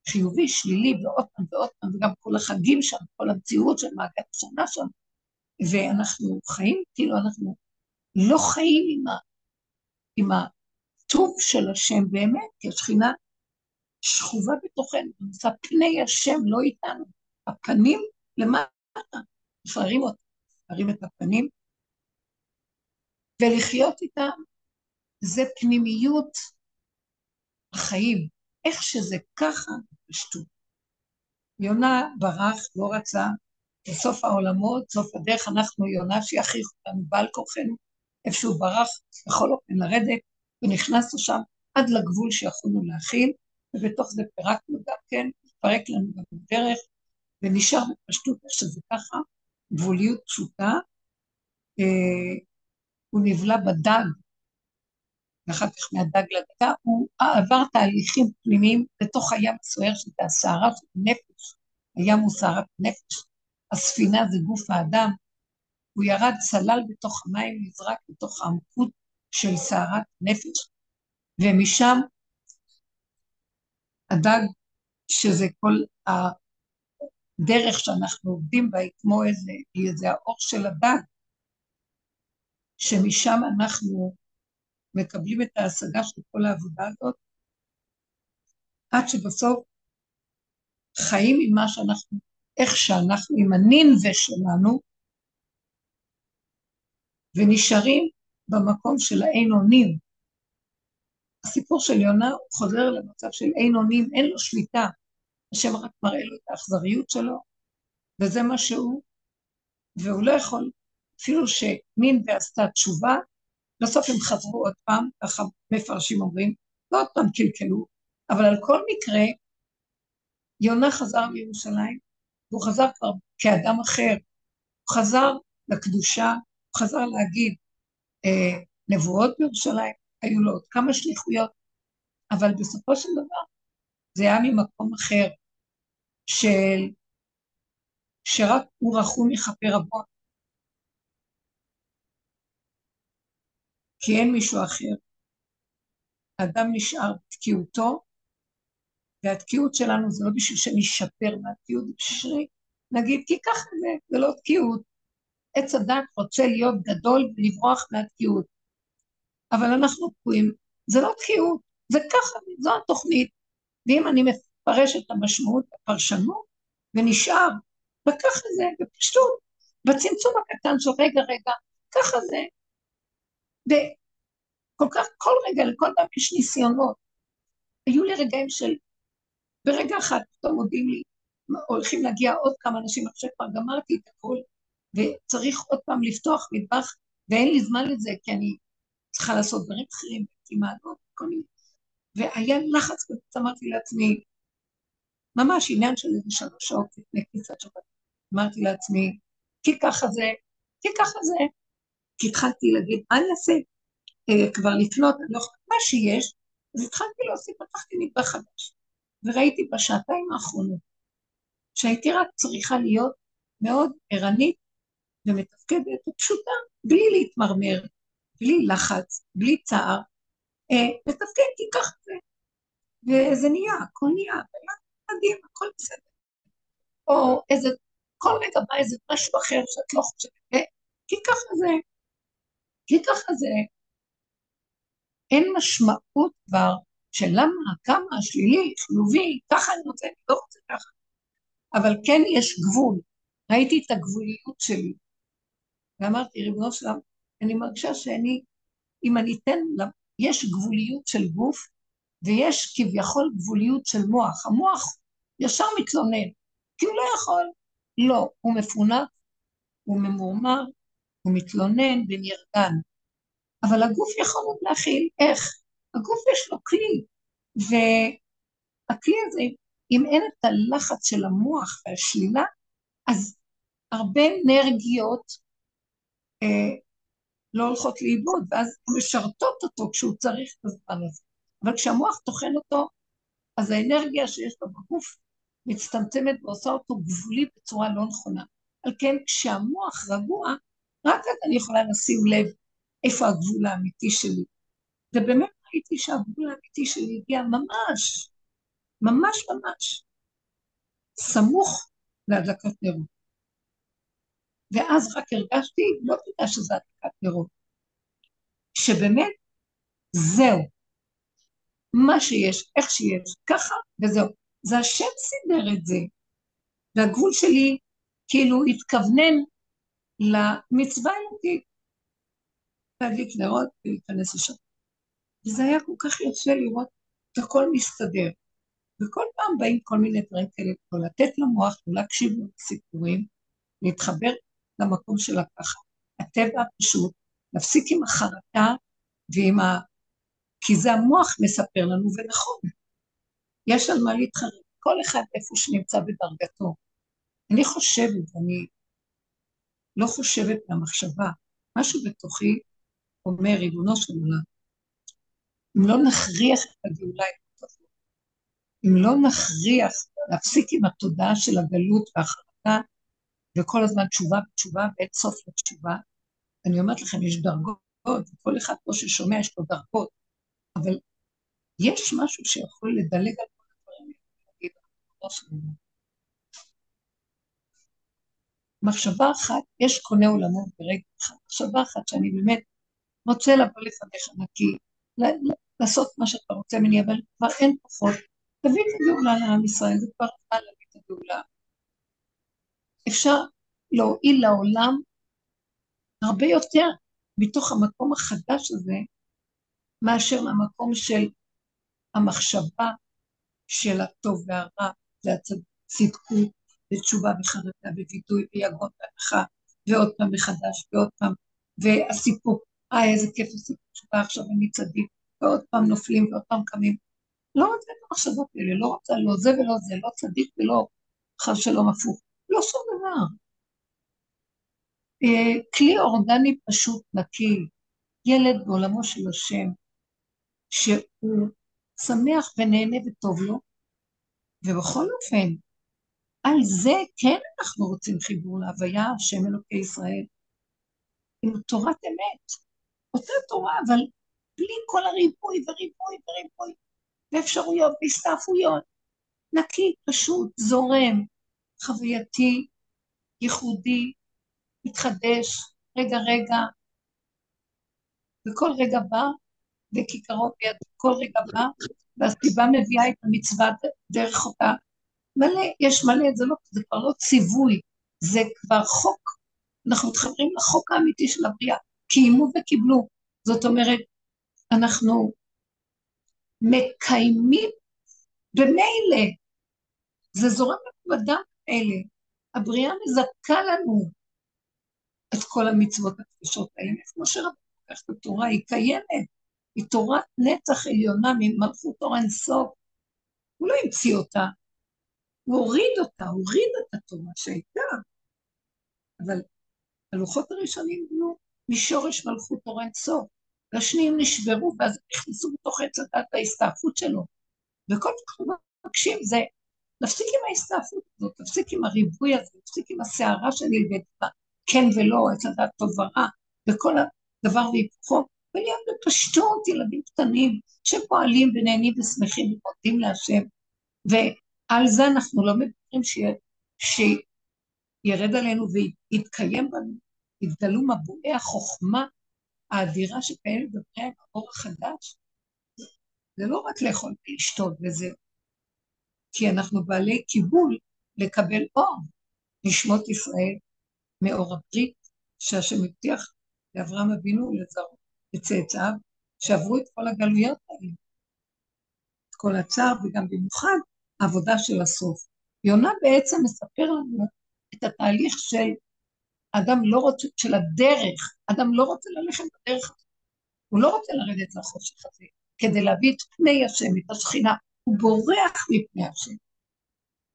חיובי, שלילי, ועוד פעם ועוד פעם, וגם כל החגים שם, כל המציאות של מעגל השנה שם, ואנחנו חיים, כאילו אנחנו לא חיים עם, ה, עם הטוב של השם באמת, כי השכינה שכובה בתוכנו, נמצא פני השם לא איתנו, הפנים למטה, מפארים אותם, מפארים את הפנים, ולחיות איתם זה פנימיות החיים. איך שזה ככה, פשטות. יונה ברח, לא רצה, בסוף העולמות, סוף הדרך, אנחנו יונה שיכריח אותנו בעל כורחנו, איפה שהוא ברח, בכל אופן לרדת, ונכנסנו שם עד לגבול שיכולנו להכיל, ובתוך זה פירקנו גם כן, התפרק לנו גם בדרך, ונשאר בפשטות איך שזה ככה, גבוליות פשוטה. אה, הוא נבלע בדג, ואחר כך מהדג לדגה, הוא עבר תהליכים פנימיים בתוך הים הסוער של הסערה של הנפש. הים הוא סערת נפש, הספינה זה גוף האדם. הוא ירד, צלל בתוך המים, נזרק בתוך העמקות של סערת נפש, ומשם הדג, שזה כל הדרך שאנחנו עובדים בה, היא כמו איזה, היא איזה האור של הדג, שמשם אנחנו מקבלים את ההשגה של כל העבודה הזאת, עד שבסוף חיים עם מה שאנחנו, איך שאנחנו, עם הנינווה שלנו, ונשארים במקום של האין אונים. הסיפור של יונה הוא חוזר למצב של אין אונים, אין לו שליטה. השם רק מראה לו את האכזריות שלו, וזה מה שהוא, והוא לא יכול, אפילו שנין ועשתה תשובה, בסוף הם חזרו עוד פעם, ככה מפרשים אומרים, ועוד פעם קלקלו, אבל על כל מקרה, יונה חזר לירושלים, והוא חזר כבר כאדם אחר, הוא חזר לקדושה, הוא חזר להגיד אה, נבואות בירושלים, היו לו עוד כמה שליחויות, אבל בסופו של דבר זה היה ממקום אחר, של שרק הוא רחום יכפר עוון. כי אין מישהו אחר. האדם נשאר בתקיעותו, והתקיעות שלנו זה לא בשביל שנשפר מהתקיעות, זה בשביל שנגיד, כי ככה זה, זה לא תקיעות. עץ הדת רוצה להיות גדול ולברוח מהתקיעות. אבל אנחנו תקועים, זה לא תקיעות, זה ככה, זו התוכנית. ואם אני מפרש את המשמעות, הפרשנות, ונשאר, וככה זה, בפשטות, בצמצום הקטן של רגע רגע, ככה זה, וכל כך, כל רגע, לכל פעם יש ניסיונות. היו לי רגעים של, ברגע אחד פתאום מודיעים לי, הולכים להגיע עוד כמה אנשים, עכשיו כבר גמרתי את הכול, וצריך עוד פעם לפתוח מטבח, ואין לי זמן לזה, כי אני צריכה לעשות דברים אחרים, מעלות, כל מיני. והיה לחץ כזה, אמרתי לעצמי, ממש עניין של איזה שלוש שעות לפני כניסת שבת. אמרתי לעצמי, כי ככה זה, כי ככה זה. כי התחלתי להגיד, מה אני אעשה? אה, כבר לפנות, אני לא יכולה, מה שיש. אז התחלתי להוסיף, פתחתי מטבח חדש. וראיתי בשעתיים האחרונות, שהייתי רק צריכה להיות מאוד ערנית ומתפקדת ופשוטה, בלי להתמרמר, בלי לחץ, בלי צער, אה, לתפקד כי ככה זה. וזה נהיה, הכל נהיה, מדהים, הכל בסדר. או איזה, כל רגע בא איזה משהו אחר שאת לא חושבת, אה, כי ככה זה, כי ככה זה. אין משמעות כבר של למה, כמה, שלילי, חיובי, ככה אני רוצה, לא רוצה ככה. אבל כן יש גבול. ראיתי את הגבוליות שלי, ואמרתי, ריבונו שלם, אני מרגישה שאני, אם אני אתן, יש גבוליות של גוף, ויש כביכול גבוליות של מוח. המוח ישר מתלונן, כי הוא לא יכול. לא, הוא מפונק, הוא ממורמר, הוא מתלונן ונרגן. אבל הגוף יכול עוד להכיל, איך? הגוף יש לו כלי, והכלי הזה, אם אין את הלחץ של המוח והשלילה, אז הרבה אנרגיות אה, לא הולכות לאיבוד, ואז משרתות אותו כשהוא צריך את הזמן הזה. אבל כשהמוח טוחן אותו, אז האנרגיה שיש לו בגוף מצטמצמת ועושה אותו גבולי בצורה לא נכונה. על כן, כשהמוח רגוע, רק אז אני יכולה לשים לב איפה הגבול האמיתי שלי. ובאמת ראיתי שהגבול האמיתי שלי הגיע ממש, ממש ממש, סמוך להדלקת נרות. ואז רק הרגשתי, לא בגלל שזה הדלקת נרות, שבאמת זהו, מה שיש, איך שיש, ככה וזהו. זה השם סידר את זה. והגבול שלי כאילו התכוונן למצווה אלוקית, להדליק נרות ולהיכנס לשם. וזה היה כל כך יפה לראות את הכל מסתדר. וכל פעם באים כל מיני דברים כאלה, לא לתת למוח, לא להקשיב לסיפורים, להתחבר למקום של הככה. הטבע הפשוט, להפסיק עם החרטה ועם ה... כי זה המוח מספר לנו, ונכון, יש על מה להתחרט, כל אחד איפה שנמצא בדרגתו. אני חושבת, אני לא חושבת במחשבה, משהו בתוכי אומר, ריבונו של עולם, אם לא נכריח את הגאולה אם לא נכריח להפסיק עם התודעה של הגלות והחרטה, וכל הזמן תשובה ותשובה ואין סוף לתשובה, אני אומרת לכם, יש דרגות, וכל אחד פה ששומע יש לו דרגות, אבל יש משהו שיכול לדלג על כל הדברים האלה. מחשבה אחת, יש קונה עולמו ברגע אחד, מחשבה אחת שאני באמת רוצה לבוא לפניך נקי, לעשות מה שאתה רוצה ממני, אבל כבר אין כוחות, תביא את הגאולה לעם ישראל, זה כבר זמן להביא את הגאולה. אפשר להועיל לעולם הרבה יותר מתוך המקום החדש הזה, מאשר מהמקום של המחשבה של הטוב והרע, והצדקות, ותשובה וחרטה, ווידוי, ויגון והנחה, ועוד פעם מחדש, ועוד פעם, והסיפוק, אה, איזה כיף הסיפוק תשובה, עכשיו צדיק, ועוד פעם נופלים, ועוד פעם קמים. לא רוצה את המחשבות האלה, לא רוצה לא זה ולא זה, לא צדיק ולא חס שלום הפוך, לא שום דבר. אה, כלי אורגני פשוט נקי, ילד בעולמו של השם, שהוא שמח ונהנה וטוב לו, ובכל אופן, על זה כן אנחנו רוצים חיבור להוויה, השם אלוקי ישראל, עם תורת אמת, אותה תורה, אבל בלי כל הריבוי וריבוי וריבוי, ואפשרויות והסתעפויות. נקי, פשוט, זורם, חווייתי, ייחודי, מתחדש, רגע רגע, וכל רגע בא, וכיכרו ביד, כל רגע בא, והסיבה מביאה את המצווה דרך אותה. מלא, יש מלא, זה, לא, זה כבר לא ציווי, זה כבר חוק. אנחנו מתחברים לחוק האמיתי של הבריאה. קיימו וקיבלו. זאת אומרת, אנחנו מקיימים במילא. זה זורם לנו בדם אלה. הבריאה מזכה לנו את כל המצוות הקדושות האלה, כמו שרבנו לוקח את התורה, היא קיימת, היא תורת נצח עליונה ממלכות אור אינסוף. הוא לא המציא אותה, הוא הוריד אותה, הוריד את התורה שהייתה. אבל הלוחות הראשונים היו משורש מלכות אור אינסוף. והשניים נשברו, ואז נכנסו בתוך עץ הדת ההסתעפות שלו. וכל שאנחנו מבקשים זה להפסיק עם ההסתעפות הזאת, להפסיק עם הריבוי הזה, להפסיק עם הסערה שנלווית בה, כן ולא, עץ הדת טוב ורע, וכל הדבר והיפוכו, ולהיות בפשטות ילדים קטנים שפועלים ונהנים ושמחים ומודים להשם. ועל זה אנחנו לא מדברים שירד עלינו ויתקיים בנו, יתגלו מבועי החוכמה האדירה שקיימת בבני האור החדש. זה לא רק לאכול ולשתות וזהו, כי אנחנו בעלי קיבול לקבל אור, נשמות ישראל מאור הברית, שהשם הבטיח לאברהם אבינו ולזרעו, לצאצאיו, שעברו את כל הגלויות האלה, את כל הצער, וגם במיוחד העבודה של הסוף. יונה בעצם מספר לנו את התהליך של אדם לא רוצה, של הדרך, אדם לא רוצה ללכת בדרך הוא לא רוצה לרדת לחושך הזה, כדי להביא את פני השם, את השכינה, הוא בורח מפני השם.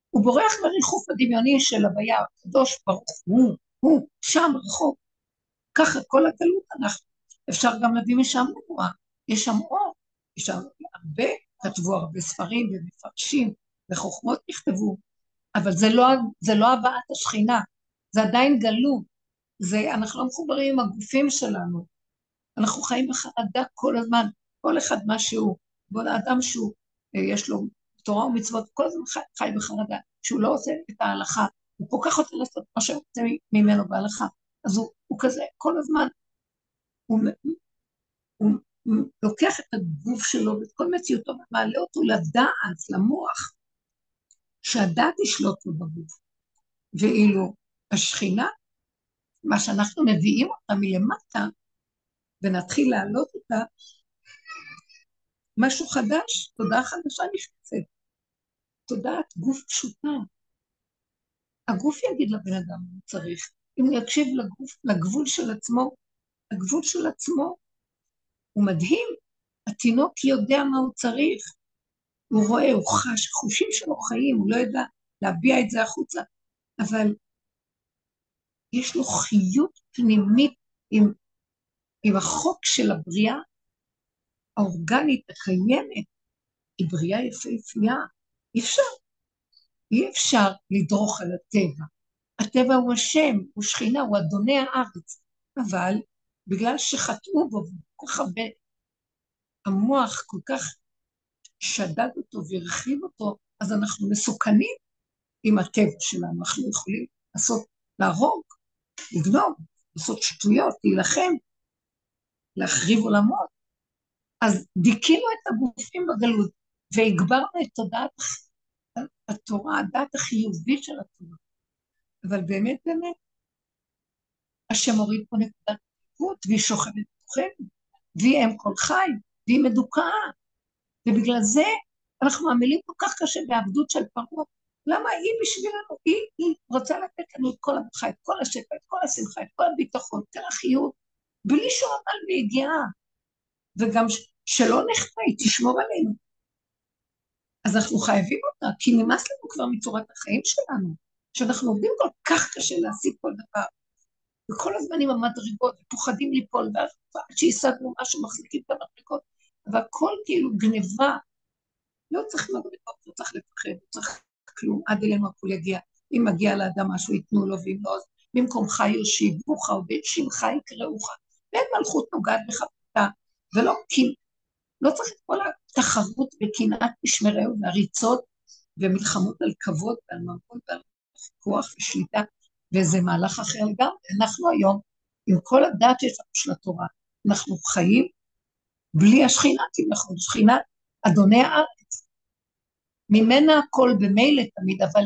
הוא בורח לריחוף הדמיוני של הוויה, הקדוש ברוך הוא, הוא, שם רחוק. ככה כל הגלות אנחנו. אפשר גם להביא משם נבואה, יש שם אור, יש שם הרבה, כתבו הרבה ספרים ומפרשים, וחוכמות נכתבו, אבל זה לא, זה לא הבאת השכינה, זה עדיין גלות, זה, אנחנו לא מחוברים עם הגופים שלנו, אנחנו חיים בחרדה כל הזמן, כל אחד מה שהוא, בוא לאדם שהוא, אה, יש לו תורה ומצוות, כל הזמן חי, חי בחרדה, שהוא לא עושה את ההלכה, הוא כל כך רוצה לעשות מה שרוצה ממנו בהלכה, אז הוא, הוא כזה, כל הזמן, הוא, הוא, הוא לוקח את הגוף שלו ואת כל מציאותו ומעלה אותו לדעת, למוח, שהדעת ישלוט לו בגוף. ואילו השכינה, מה שאנחנו מביאים אותה מלמטה, ונתחיל להעלות אותה, משהו חדש, תודעה חדשה נכנסת. תודעת גוף פשוטה. הגוף יגיד לבן אדם מה הוא צריך. אם הוא יקשיב לגוף, לגבול של עצמו, הגבול של עצמו הוא מדהים. התינוק יודע מה הוא צריך. הוא רואה, הוא חש, חושים שלו חיים, הוא לא יודע להביע את זה החוצה, אבל יש לו חיות פנימית עם, עם החוק של הבריאה האורגנית הקיימת, היא בריאה יפהפייה. אי אפשר. אי אפשר לדרוך על הטבע. הטבע הוא השם, הוא שכינה, הוא אדוני הארץ. אבל בגלל שחטאו בו כל כך הרבה, המוח כל כך שדד אותו והרחיב אותו, אז אנחנו מסוכנים עם הטבע שלנו. אנחנו יכולים לעשות, להרוג, לגנוב, לעשות שטויות, להילחם, להחריב עולמות. אז דיכינו את הגופים בגלות והגברנו את תודעת התורה, הדת החיובית של התורה. אבל באמת, באמת, השם הוריד פה נקודת תקוות, והיא שוכבת בתוכנו, והיא אם כל חי, והיא מדוכאה. ובגלל זה אנחנו עמלים כל כך קשה בעבדות של פרעה. למה היא בשבילנו, היא, היא רוצה לתת לנו את כל הברכה, את כל השפע, את כל השמחה, את כל הביטחון, את החיות, בלי שהוא עמל ויגיעה. וגם שלא נחטא, היא תשמור עלינו. אז אנחנו חייבים אותה, כי נמאס לנו כבר מצורת החיים שלנו, שאנחנו עובדים כל כך קשה להשיג כל דבר, וכל הזמן עם המדרגות, ופוחדים ליפול, ועד שהשגנו משהו מחזיקים את המדרגות, והכל כאילו גניבה. לא צריך מדרגות, לא צריך לפחד, לא צריך כלום, עד אלינו הכול יגיע. אם מגיע לאדם משהו, ייתנו לו, ואם לא, אז במקומך יושיבוך, ובשמך יקראוך. ואין מלכות נוגעת בחפתה, ולא כי... לא צריך את כל התחרות וקנאת משמריהו והריצות ומלחמות על כבוד ועל ממון ועל כוח ושליטה, וזה מהלך אחר לגמרי. אנחנו היום, עם כל הדעת שיש לנו של התורה, אנחנו חיים בלי השכינה, כי אנחנו שכינת אדוני הארץ. ממנה הכל במילא תמיד, אבל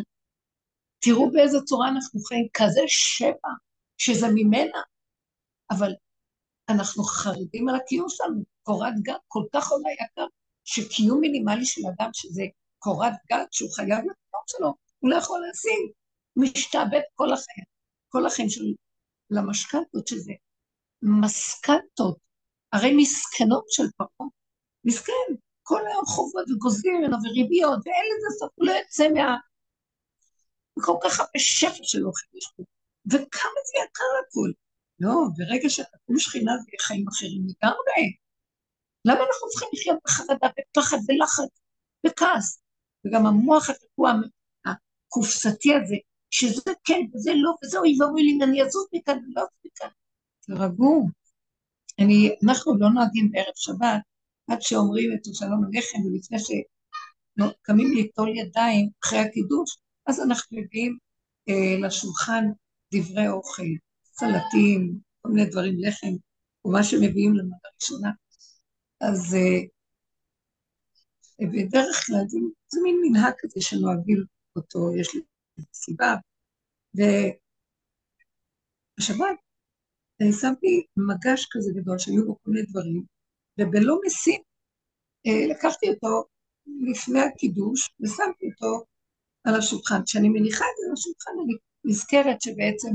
תראו באיזה צורה אנחנו חיים, כזה שבע, שזה ממנה, אבל אנחנו חרדים על הקיום שלנו, קורת גג כל כך עולה יקר, שקיום מינימלי של אדם שזה קורת גג שהוא חייב לקיום שלו, הוא לא יכול להשיג, משתעבד כל החיים, כל החיים שלו למשכנתות שזה מסקנטות, הרי מסכנות של פרעה, מסכן, כל היום חובות וגוזלים ממנו וריביות, ואין לזה סוף, הוא לא יוצא מה... וכל כך הרבה שפע של אוכל יש פה, וכמה זה יקר הכול. לא, ברגע שתקום שכינה זה יהיה חיים אחרים לגמרי. למה אנחנו צריכים לחיות בחרדה, בפחד ולחץ וכעס? וגם המוח התקוע, הקופסתי הזה, שזה כן וזה לא, וזה אוי ואבוי לי, אני אזוז מכאן ולא אזוז מכאן. תרגעו. אני, אנחנו לא נוהגים בערב שבת עד שאומרים את שלום הלחם ולפני שקמים ליטול ידיים אחרי הקידוש, אז אנחנו מביאים אה, לשולחן דברי אוכל, סלטים, כל מיני דברים, לחם, או מה שמביאים לנו לראשונה. אז אה, בדרך כלל זה, זה מין מנהג כזה שנוהגים אותו, יש לי סיבה. ובשבת אה, שמתי מגש כזה גדול שהיו בו כל מיני דברים, ובלא משים אה, לקחתי אותו לפני הקידוש ושמתי אותו על השולחן. כשאני מניחה את זה על השולחן אני נזכרת שבעצם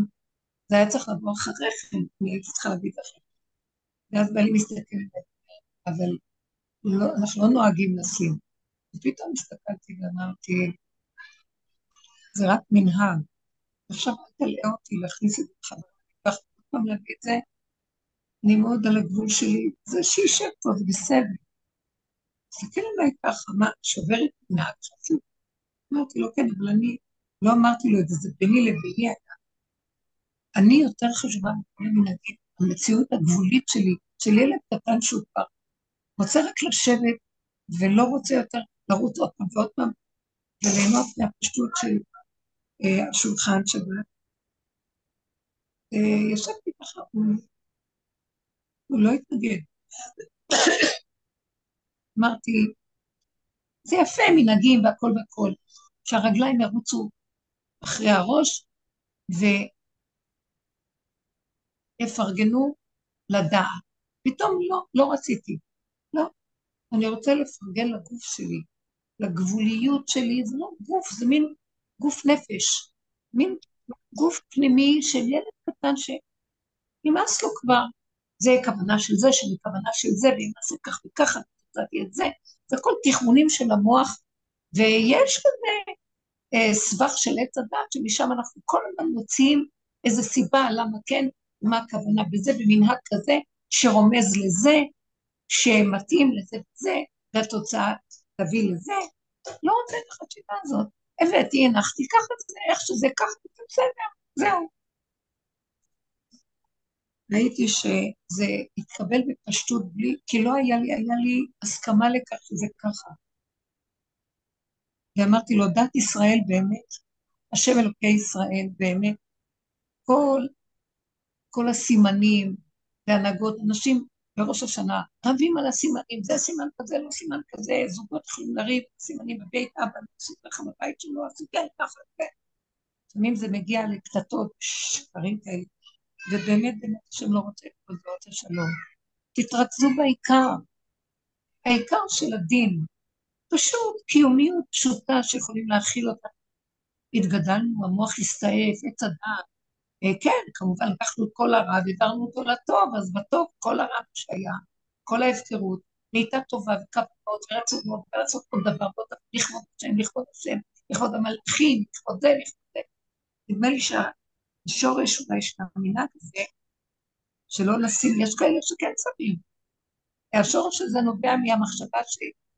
זה היה צריך לבוא אחריכם, אני הייתי צריכה להביא את לכם. ואז בעלי מסתכל אבל לא, אנחנו לא נוהגים לשים. ופתאום הסתכלתי ואמרתי, זה רק מנהג. עכשיו אל תלאה אותי להכניס את זה בחזרה, פעם את זה, אני מאוד על הגבול שלי, זה שישב פה, זה בסדר. תסתכל עליי ככה, מה, שוברת מנהג חשוב? אמרתי לו, כן, אבל אני לא אמרתי לו את זה, זה ביני לביני היה. אני יותר חשובה מכל המנהגים, המציאות הגבולית שלי, של ילד קטן שהוא כבר רוצה רק לשבת ולא רוצה יותר לרוץ עוד פעם ועוד פעם וליהנות מהפשטות של אה, השולחן שבת. אה, ישבתי ככה, הוא, לא התנגד. אמרתי, זה יפה, מנהגים והכל והכל, שהרגליים ירוצו אחרי הראש ויפרגנו לדעת. פתאום לא, לא רציתי. לא. אני רוצה לפרגן לגוף שלי, לגבוליות שלי, זה לא גוף, זה מין גוף נפש, מין גוף פנימי של ילד קטן שנמאס לו כבר. זה כוונה של זה, שאני כוונה של זה, ואם נעשה כך וככה, נתתי את זה. זה הכל תכמונים של המוח, ויש כזה אה, סבך של עץ הדת, שמשם אנחנו כל הזמן מוציאים איזה סיבה למה כן, מה הכוונה בזה, במנהג כזה, שרומז לזה, שמתאים לזה וזה, והתוצאה תביא לזה. לא רוצה את החשיבה הזאת. הבאתי, הנחתי, את זה, איך שזה ככה, בסדר, זהו. ראיתי שזה התקבל בפשטות בלי, כי לא היה לי, היה לי הסכמה לכך שזה ככה. ואמרתי לו, דת ישראל באמת, השם אלוקי ישראל באמת, כל, כל הסימנים והנהגות, אנשים בראש השנה רבים על הסימנים, זה סימן כזה, לא סימן כזה, זוגות יכולים לריב, סימנים בבית אבא, עשו ככה בבית שלו, עשו כן, ככה, כן. לפעמים זה מגיע לקטטות, שקרים כאלה, ובאמת באמת השם לא רוצה את כל זה, רוצה שלום. תתרכזו בעיקר, העיקר של הדין, פשוט קיומיות פשוטה שיכולים להכיל אותה. התגדלנו, המוח הסתעף, עץ הדעת, אה, כן, כמובן לקחנו את כל הרע והעברנו אותו לטוב, אז בטוב כל הרע שהיה, כל ההפקרות, נהייתה טובה ורצונות ורצות כל דבר, לכבוד השם, לכבוד השם, לכבוד המלאכים, לכבוד זה, לכבוד. נדמה לי שהשורש אולי של המנהג הזה, שלא לשים, יש כאלה שכן שמים. השורש הזה נובע מהמחשבה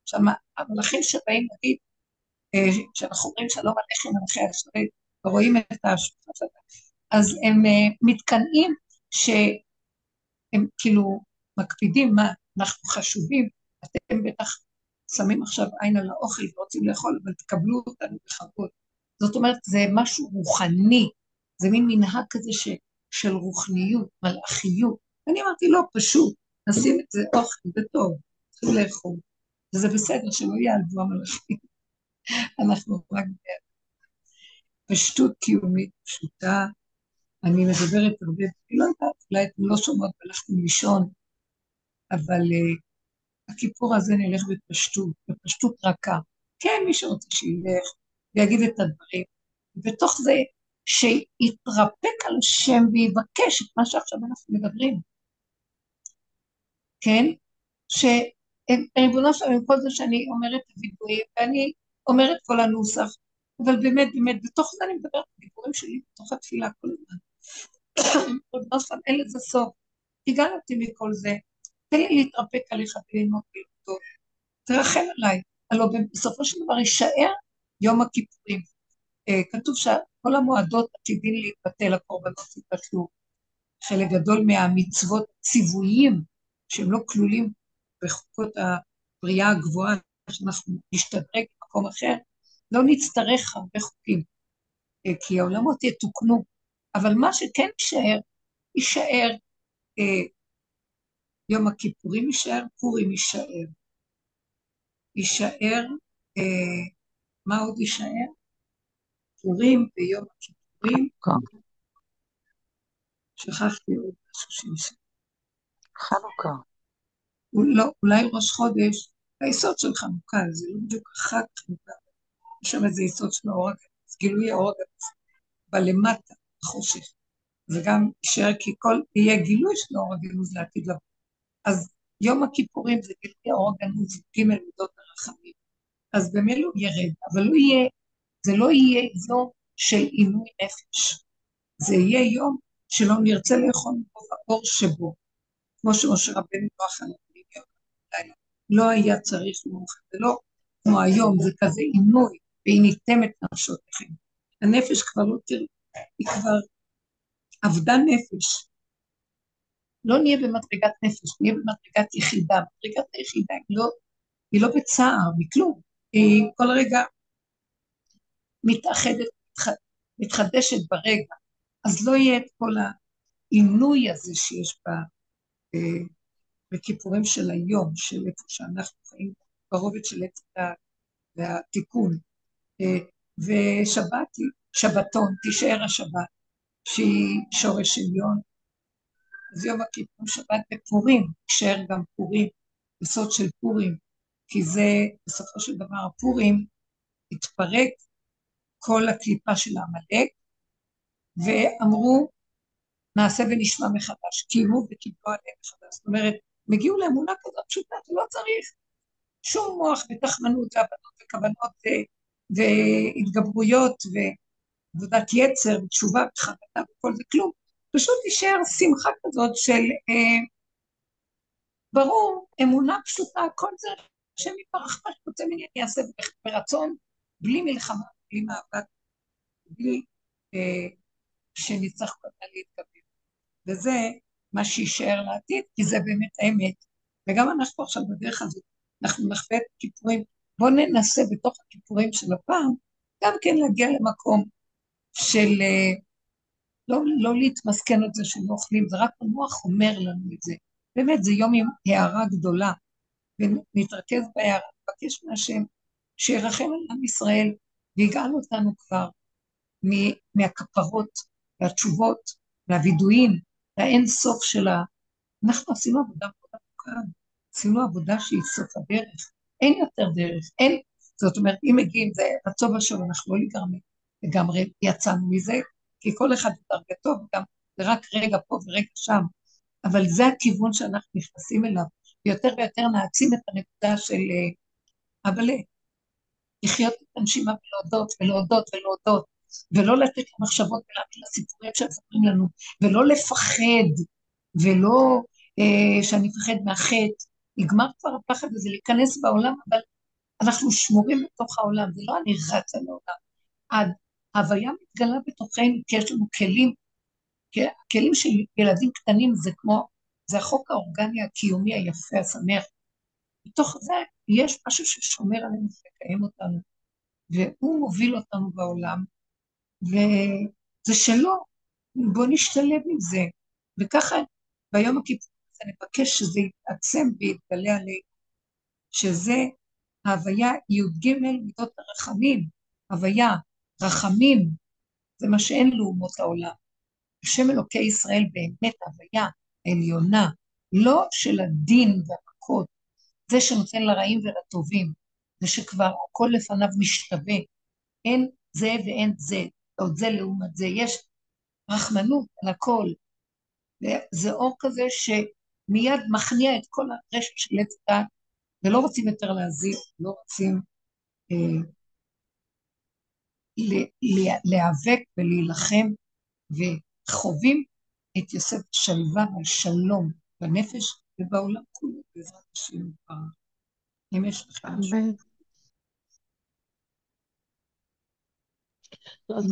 שהמלאכים שבאים, נגיד, אה, כשאנחנו אומרים שלום עליכם מלאכי השרת, ורואים את השופט אז הם uh, מתקנאים שהם כאילו מקפידים מה אנחנו חשובים, אתם בטח שמים עכשיו עין על האוכל ורוצים לאכול, אבל תקבלו אותנו בכבוד. זאת אומרת, זה משהו רוחני, זה מין מנהג כזה ש, של רוחניות, מלאכיות. ואני אמרתי, לא, פשוט, נשים את זה אוכל, זה טוב, צריכים לאכול. וזה בסדר, שלא יעלבו המלאכים. אנחנו רק פשטות קיומית פשוטה, אני מדברת הרבה, אני לא יודעת, אולי אתם לא שומעות והלכתם לישון, אבל uh, הכיפור הזה נלך בפשטות, בפשטות רכה. כן, מי שרוצה שילך ויגיד את הדברים, ובתוך זה שיתרפק על השם ויבקש את מה שעכשיו אנחנו מדברים. כן? שריבונו שלנו, עם כל זה שאני אומרת וידויים, ואני אומרת כל הנוסח, אבל באמת, באמת, בתוך זה אני מדברת על דיבורים שלי, בתוך התפילה כל הזמן. ריבונו שלנו, אין לזה סוף. תיגל אותי מכל זה, תן לי להתרפק עליך וללמוד טוב. תרחם עליי. הלוא בסופו של דבר יישאר יום הכיפורים. אה, כתוב שכל המועדות עתידים להתבטל, הקורבנות יתבטלו. חלק גדול מהמצוות ציוויים, שהם לא כלולים בחוקות הבריאה הגבוהה, שאנחנו נשתדרג במקום אחר, לא נצטרך הרבה חוקים, אה, כי העולמות יתוקנו. אבל מה שכן יישאר, יישאר אה, יום הכיפורים יישאר, פורים יישאר. יישאר, אה, מה עוד יישאר? פורים ויום הכיפורים. כן. שכחתי עוד משהו שיישאר. חנוכה. לא, אולי ראש חודש, היסוד של חנוכה, זה לא בדיוק חג חנוכה, יש שם איזה יסוד של האור הגנוז, גילוי האור הגנוז, בלמטה, חושך. זה גם יישאר כי כל, יהיה גילוי של האור הגנוז לעתיד לבוא. אז יום הכיפורים זה גילוי האור הגנוז, ג' מידות הרחמים. אז במילא הוא ירד, אבל לא יהיה, זה לא יהיה יום של עינוי נפש. זה יהיה יום שלא נרצה לאכול מרוב האור שבו. כמו שמשה רבנו לא אכל לילה. לא היה צריך לאוכל, זה לא כמו היום, זה כזה עינוי, והיא ניתמת נפשותיכם. הנפש כבר לא תראי, היא כבר אבדה נפש. לא נהיה במדרגת נפש, נהיה במדרגת יחידה. מדרגת היחידה היא לא, היא לא בצער, מכלום. היא כל רגע מתאחדת, מתחדשת ברגע. אז לא יהיה את כל העינוי הזה שיש בה אה, בכיפורים של היום, של איפה שאנחנו חיים ברובד של עץ הדת והתיקון. אה, ושבת, שבתון, תישאר השבת, שהיא שורש עליון. אז יום הכיפורים שבת בפורים, תישאר גם פורים, יסוד של פורים, כי זה בסופו של דבר הפורים התפרק כל הקליפה של העמלק, ואמרו נעשה ונשמע מחדש, קיימו וקיבלו עליהם מחדש. זאת אומרת, הם הגיעו לאמונה כזאת פשוטה, לא צריך שום מוח ותחמנות והבנות וכוונות והתגברויות ועבודת יצר ותשובה וחרדה וכל זה, כלום. פשוט תישאר שמחה כזאת של אה, ברור, אמונה פשוטה, כל זה השם יפרח מה שרוצה ממני, אני אעשה ברצון, בלי מלחמה, בלי מאבק, בלי אה, שנצטרך הזמן להתגבר. וזה מה שיישאר לעתיד, כי זה באמת האמת. וגם אנחנו עכשיו בדרך הזאת, אנחנו נחווה את הכיפורים. בואו ננסה בתוך הכיפורים של הפעם, גם כן להגיע למקום של אה, לא, לא להתמסכן את זה שלא אוכלים, זה רק המוח אומר לנו את זה. באמת, זה יום עם הערה גדולה, ונתרכז בהערה, נבקש מהשם שירחם על עם ישראל, ויגאל אותנו כבר מהכפרות והתשובות והווידויים והאין סוף של ה... אנחנו עשינו עבודה מאוד ארוכה, עשינו עבודה שהיא סוף הדרך, אין יותר דרך, אין, זאת אומרת, אם מגיעים, זה רצון השם, אנחנו לא לגמרי, לגמרי יצאנו מזה, כי כל אחד בדרגתו, וגם זה רק רגע פה ורגע שם, אבל זה הכיוון שאנחנו נכנסים אליו, ויותר ויותר נעצים את הנקודה של אה, אבל לחיות את הנשימה ולהודות ולהודות ולהודות, ולא לתת למחשבות ולהבין לסיפורים שמספרים לנו, ולא לפחד, ולא אה, שאני אפחד מהחטא. נגמר כבר הפחד הזה להיכנס בעולם, אבל אנחנו שמורים בתוך העולם, זה לא אני רצה לעולם. עד ההוויה מתגלה בתוכנו, כי יש לנו כלים, כי הכלים של ילדים קטנים זה כמו, זה החוק האורגני הקיומי היפה, השמח. בתוך זה יש משהו ששומר עלינו ומקיים אותנו, והוא מוביל אותנו בעולם, וזה שלו, בוא נשתלב עם זה. וככה ביום הכיפור הזה נבקש שזה יתעצם ויתגלה עלינו, שזה ההוויה י"ג מידות הרחמים, הוויה, רחמים, זה מה שאין לאומות העולם. השם אלוקי ישראל באמת הוויה עליונה, לא של הדין והמכות, זה שנותן לרעים ולטובים, זה שכבר הכל לפניו משתווה, אין זה ואין זה, עוד זה לעומת זה, יש רחמנות על הכל. וזה אור כזה מיד מכניע את כל הרשת של עץ דת, ולא רוצים יותר להזיק, לא רוצים אה, להיאבק ולהילחם, וחווים את יוסף שלווה והשלום בנפש ובעולם כולו, בעזרת השם. אם יש לך משהו.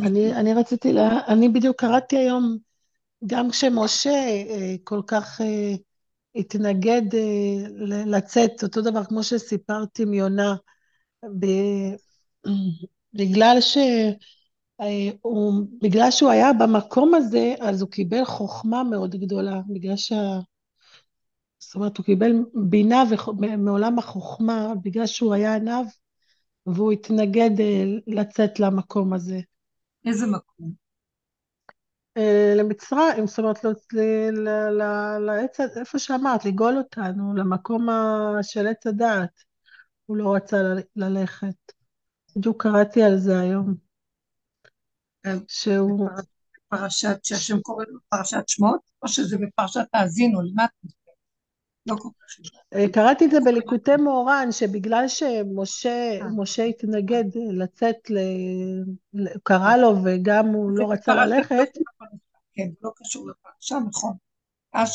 אני, אני רציתי, לה, אני בדיוק קראתי היום, גם כשמשה אה, כל כך אה, התנגד אה, לצאת, אותו דבר כמו שסיפרתי עם יונה, בגלל ש... הוא, בגלל שהוא היה במקום הזה, אז הוא קיבל חוכמה מאוד גדולה, בגלל שה... זאת אומרת, הוא קיבל בינה וח... מעולם החוכמה, בגלל שהוא היה עניו, והוא התנגד לצאת למקום הזה. איזה מקום? אה, למצרים, זאת אומרת, לעץ, איפה שאמרת, לגאול אותנו, למקום של עץ הדעת. הוא לא רצה ללכת. בדיוק קראתי על זה היום. שהוא... פרשת, שהשם קורא לו פרשת שמות, או שזה בפרשת האזינו, למה את לא כל כך אה, קראתי את זה בליקוטי מאורן, שבגלל שמשה אה. התנגד לצאת, קרא לו וגם הוא לא רצה ללכת. כן, לא קשור לפרשה, נכון. אז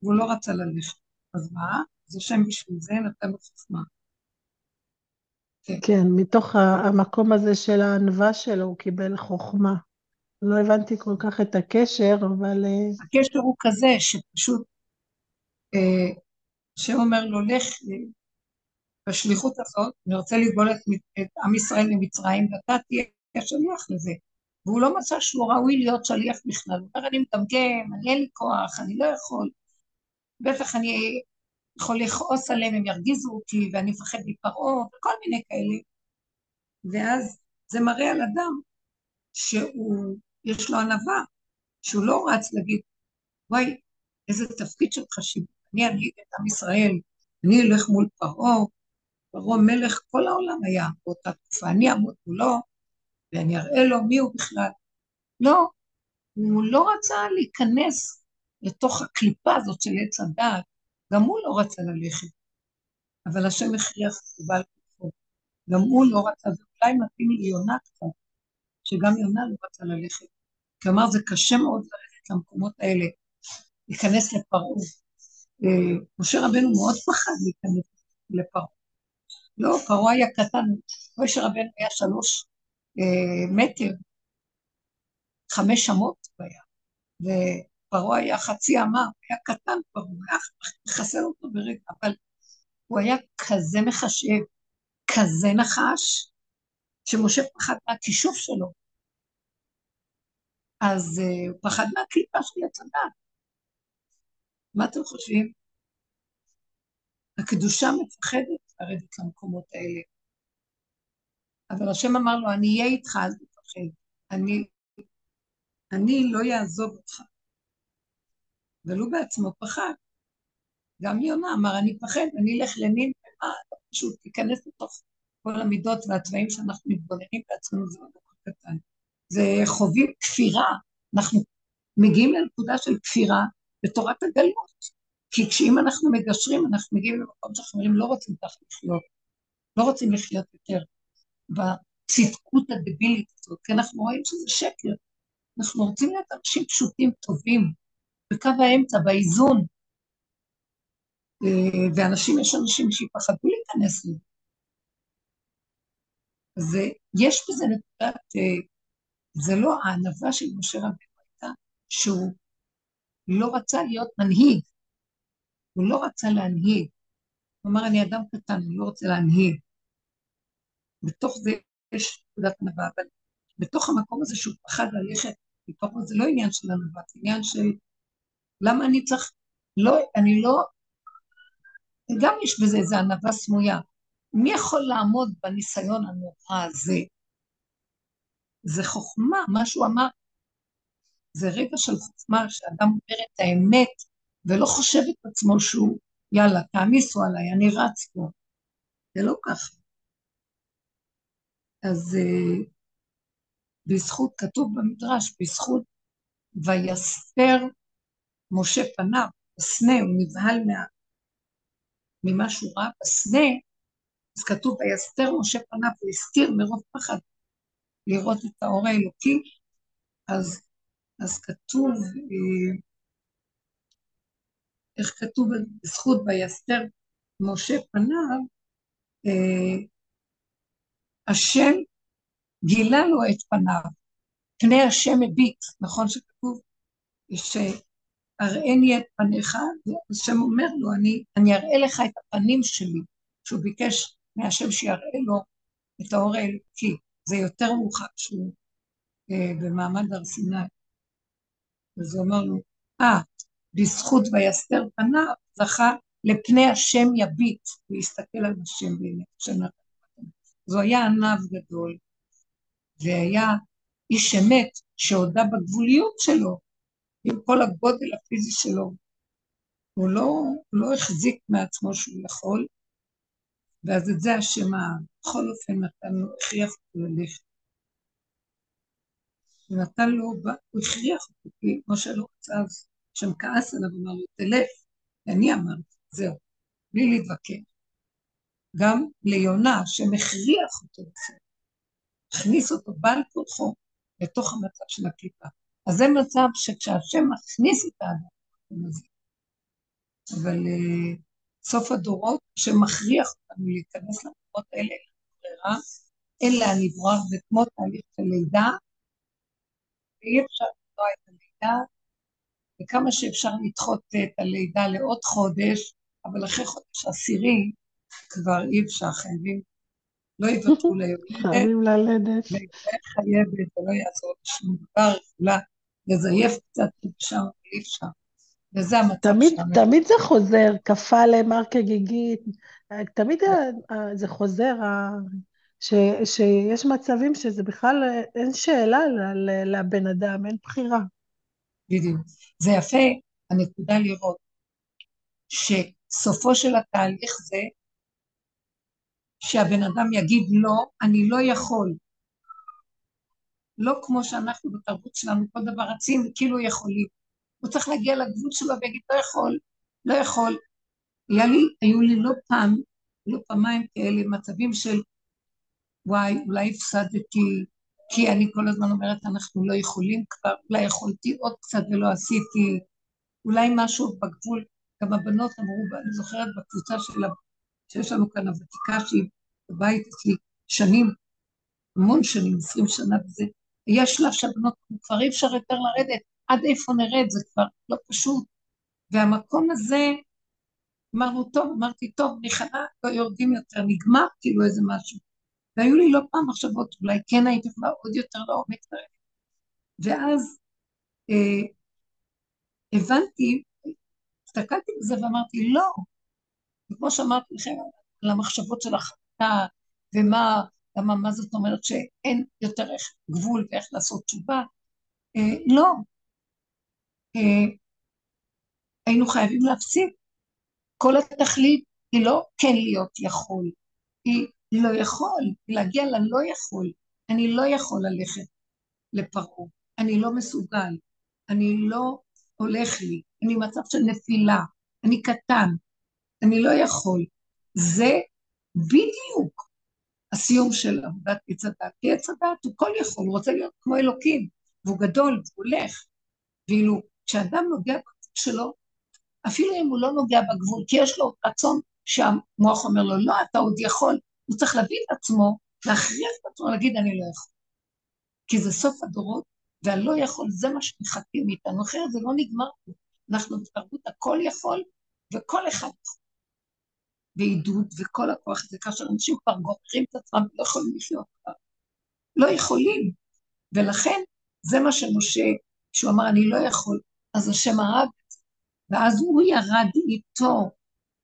הוא לא רצה ללכת. אז מה? אז השם בשביל זה נתן לו חוכמה. כן. מתוך המקום הזה של הענווה שלו הוא קיבל חוכמה. לא הבנתי כל כך את הקשר, אבל... אה, הקשר הוא כזה שפשוט אה, שאומר לו, לך בשליחות הזאת, אני רוצה לגבול את, את עם ישראל ממצרים, ואתה תהיה השליח לזה. והוא לא מצא שהוא ראוי להיות שליח בכלל. הוא אומר, אני מגמגם, אני אין לי כוח, אני לא יכול. בטח אני יכול לכעוס עליהם, הם ירגיזו אותי, ואני מפחד מפרעה, וכל מיני כאלה. ואז זה מראה על אדם שהוא, יש לו ענווה, שהוא לא רץ להגיד, וואי, איזה תפקיד של חשיבות. אני אנהיג את עם ישראל, אני אלך מול פרעה, פרעה מלך כל העולם היה באותה תקופה, אני אעמוד מולו ואני אראה לו מי הוא בכלל. לא, הוא לא רצה להיכנס לתוך הקליפה הזאת של עץ הדעת, גם הוא לא רצה ללכת. אבל השם הכריח אותו בעל כוחו. גם הוא לא רצה, זה אולי מתאים ליונה קצת, שגם יונה לא רצה ללכת. כלומר, זה קשה מאוד ללכת למקומות האלה, להיכנס לפרעה. אה, משה רבנו מאוד פחד להיכנס לפרעה. לא, פרעה היה קטן, משה רבנו היה שלוש אה, מטר, חמש אמות הוא היה, ופרעה היה חצי אמה, היה קטן פרעה, היה מחסל אותו ברגע, אבל הוא היה כזה מחשב, כזה נחש, שמשה פחד מהכישוף שלו. אז uh, הוא פחד מהקליפה של עץ. מה אתם חושבים? הקדושה מפחדת לרדת למקומות האלה. אבל השם אמר לו, אני אהיה איתך, אל תפחד. אני, אני לא אעזוב אותך. אבל הוא בעצמו פחד. גם יונה אמר, אני פחד, אני אלך לנין, ומה, פשוט תיכנס לתוך כל המידות והצבעים שאנחנו מתבוננים בעצמנו, זה לא דבר קטן. זה חווים כפירה. אנחנו מגיעים לנקודה של כפירה, בתורת הגלות. כי כשאם אנחנו מגשרים, אנחנו מגיעים למקום שאנחנו אומרים, לא רוצים ככה לחיות, לא רוצים לחיות יותר בצדקות הדבילית הזאת, כי אנחנו רואים שזה שקר. אנחנו רוצים להיות אנשים פשוטים, טובים, בקו האמצע, באיזון. אה, ואנשים, יש אנשים שיפחדו להיכנס לזה. אז יש בזה נקודת, אה, זה לא הענווה של משה רבינו הייתה, שהוא לא רצה להיות מנהיג. הוא לא רצה להנהיג. הוא אמר, אני אדם קטן, אני לא רוצה להנהיג. בתוך זה יש נקודת ענווה, אבל בתוך המקום הזה שהוא פחד ללכת, זה לא עניין של ענווה, זה עניין של למה אני צריך, לא, אני לא, גם יש בזה איזו ענווה סמויה. מי יכול לעמוד בניסיון הנורא הזה? זה חוכמה, מה שהוא אמר, זה רגע של חוכמה, שאדם אומר את האמת, ולא חושב את עצמו שהוא, יאללה, תעמיסו עליי, אני רץ פה. זה לא ככה. אז uh, בזכות, כתוב במדרש, בזכות ויסתר משה פניו, בסנה, הוא נבהל מה, ממה שהוא ראה בסנה, אז כתוב, ויסתר משה פניו, הוא הסתיר מרוב פחד לראות את האור האלוקי, אז, אז כתוב, אה, איך כתוב בזכות ויסתר משה פניו, אה, השם גילה לו את פניו, פני השם הביט, נכון שכתוב? שהראני את פניך, והשם אומר לו, אני, אני אראה לך את הפנים שלי, שהוא ביקש מהשם שיראה לו את האור האלוקי. זה יותר מאוחר שהוא אה, במעמד הר סיני. אז הוא אמר לו, אה, בזכות ויסתר פניו, זכה לפני השם יביט, ויסתכל על השם באמת, השם הוא היה ענב גדול, והיה איש אמת שהודה בגבוליות שלו, עם כל הגודל הפיזי שלו. הוא לא, לא החזיק מעצמו שהוא יכול, ואז את זה השם בכל אופן נתן לו, הכריח אותו ללכת. הוא נתן לו, הוא הכריח אותו, כי משה לא רצה אז, שם כעס עליו, אמר לו, תלך, ואני אמרתי, זהו, בלי להתווכח. גם ליונה, שמכריח אותו הכניס אותו בעל כורחו לתוך המצב של הקליפה. אז זה מצב שכשהשם מכניס את האדם, אבל uh, סוף הדורות, שמכריח אותנו להיכנס למקומות האלה, אין ברירה, אין לאן לברוח, זה כמו תהליך של לידה, ואי אפשר למנוע את הלידה, וכמה שאפשר לדחות את הלידה לעוד חודש, אבל אחרי חודש עשירי כבר אי אפשר, חייבים, לא יוותרו ליולדת, חייבים ללדת. חייבת, ולא יעזור לשום דבר, יכולה לזייף קצת אפשר, אי אפשר. וזה המצב תמיד, שלנו. תמיד זה חוזר, כפה למר כגיגית, תמיד זה חוזר, ש, שיש מצבים שזה בכלל, אין שאלה לבן אדם, אין בחירה. בדיוק. זה יפה, הנקודה לראות שסופו של התהליך זה שהבן אדם יגיד לא, אני לא יכול. לא כמו שאנחנו בתרבות שלנו, כל דבר רצים כאילו יכולים. הוא צריך להגיע לגבול שלו ויגיד לא יכול, לא יכול. היה לי, היו לי לא פעם, לא פעמיים כאלה מצבים של וואי, אולי הפסדתי, כי אני כל הזמן אומרת, אנחנו לא יכולים כבר, אולי יכולתי עוד קצת ולא עשיתי, אולי משהו בגבול, גם הבנות אמרו, אני זוכרת בקבוצה של, שיש לנו כאן הוותיקה שהיא בבית אצלי שנים, המון שנים, עשרים שנה וזה, היה שלב שהבנות כבר אי אפשר יותר לרדת, עד איפה נרד, זה כבר לא פשוט. והמקום הזה, אמרנו, טוב, אמרתי, טוב, נכנע, לא יורדים יותר, נגמר כאילו איזה משהו. והיו לי לא פעם מחשבות, אולי כן הייתי יכולה עוד יותר לעומק לרדת. ואז אה, הבנתי, הסתכלתי בזה ואמרתי, לא. וכמו שאמרתי לכם, על המחשבות של החלטה, ומה, למה, מה זאת אומרת שאין יותר איך גבול ואיך לעשות תשובה, אה, לא. אה, היינו חייבים להפסיק. כל התכלית היא לא כן להיות יכול, היא לא יכול, להגיע ללא יכול. אני לא יכול ללכת לפרעה, אני לא מסוגל, אני לא הולך לי, אני במצב של נפילה, אני קטן, אני לא יכול. זה בדיוק הסיום של עבודת עץ הדת. כי עץ הדת הוא כל יכול, הוא רוצה להיות כמו אלוקים, והוא גדול, והוא הולך. ואילו כשאדם נוגע בגבול שלו, אפילו אם הוא לא נוגע בגבול, כי יש לו רצון שהמוח אומר לו, לא, אתה עוד יכול, הוא צריך להביא את עצמו, להכריח את עצמו, להגיד, אני לא יכול. כי זה סוף הדורות, והלא יכול, זה מה שמחכים מאיתנו, אחרת זה לא נגמר פה. אנחנו בתרבות הכל יכול, וכל אחד יכול. בעידוד, וכל הכוח הזה, כאשר אנשים כבר גוררים את עצמם ולא יכולים לחיות כבר. לא יכולים. ולכן, זה מה שמשה, כשהוא אמר, אני לא יכול, אז השם הרג. ואז הוא ירד איתו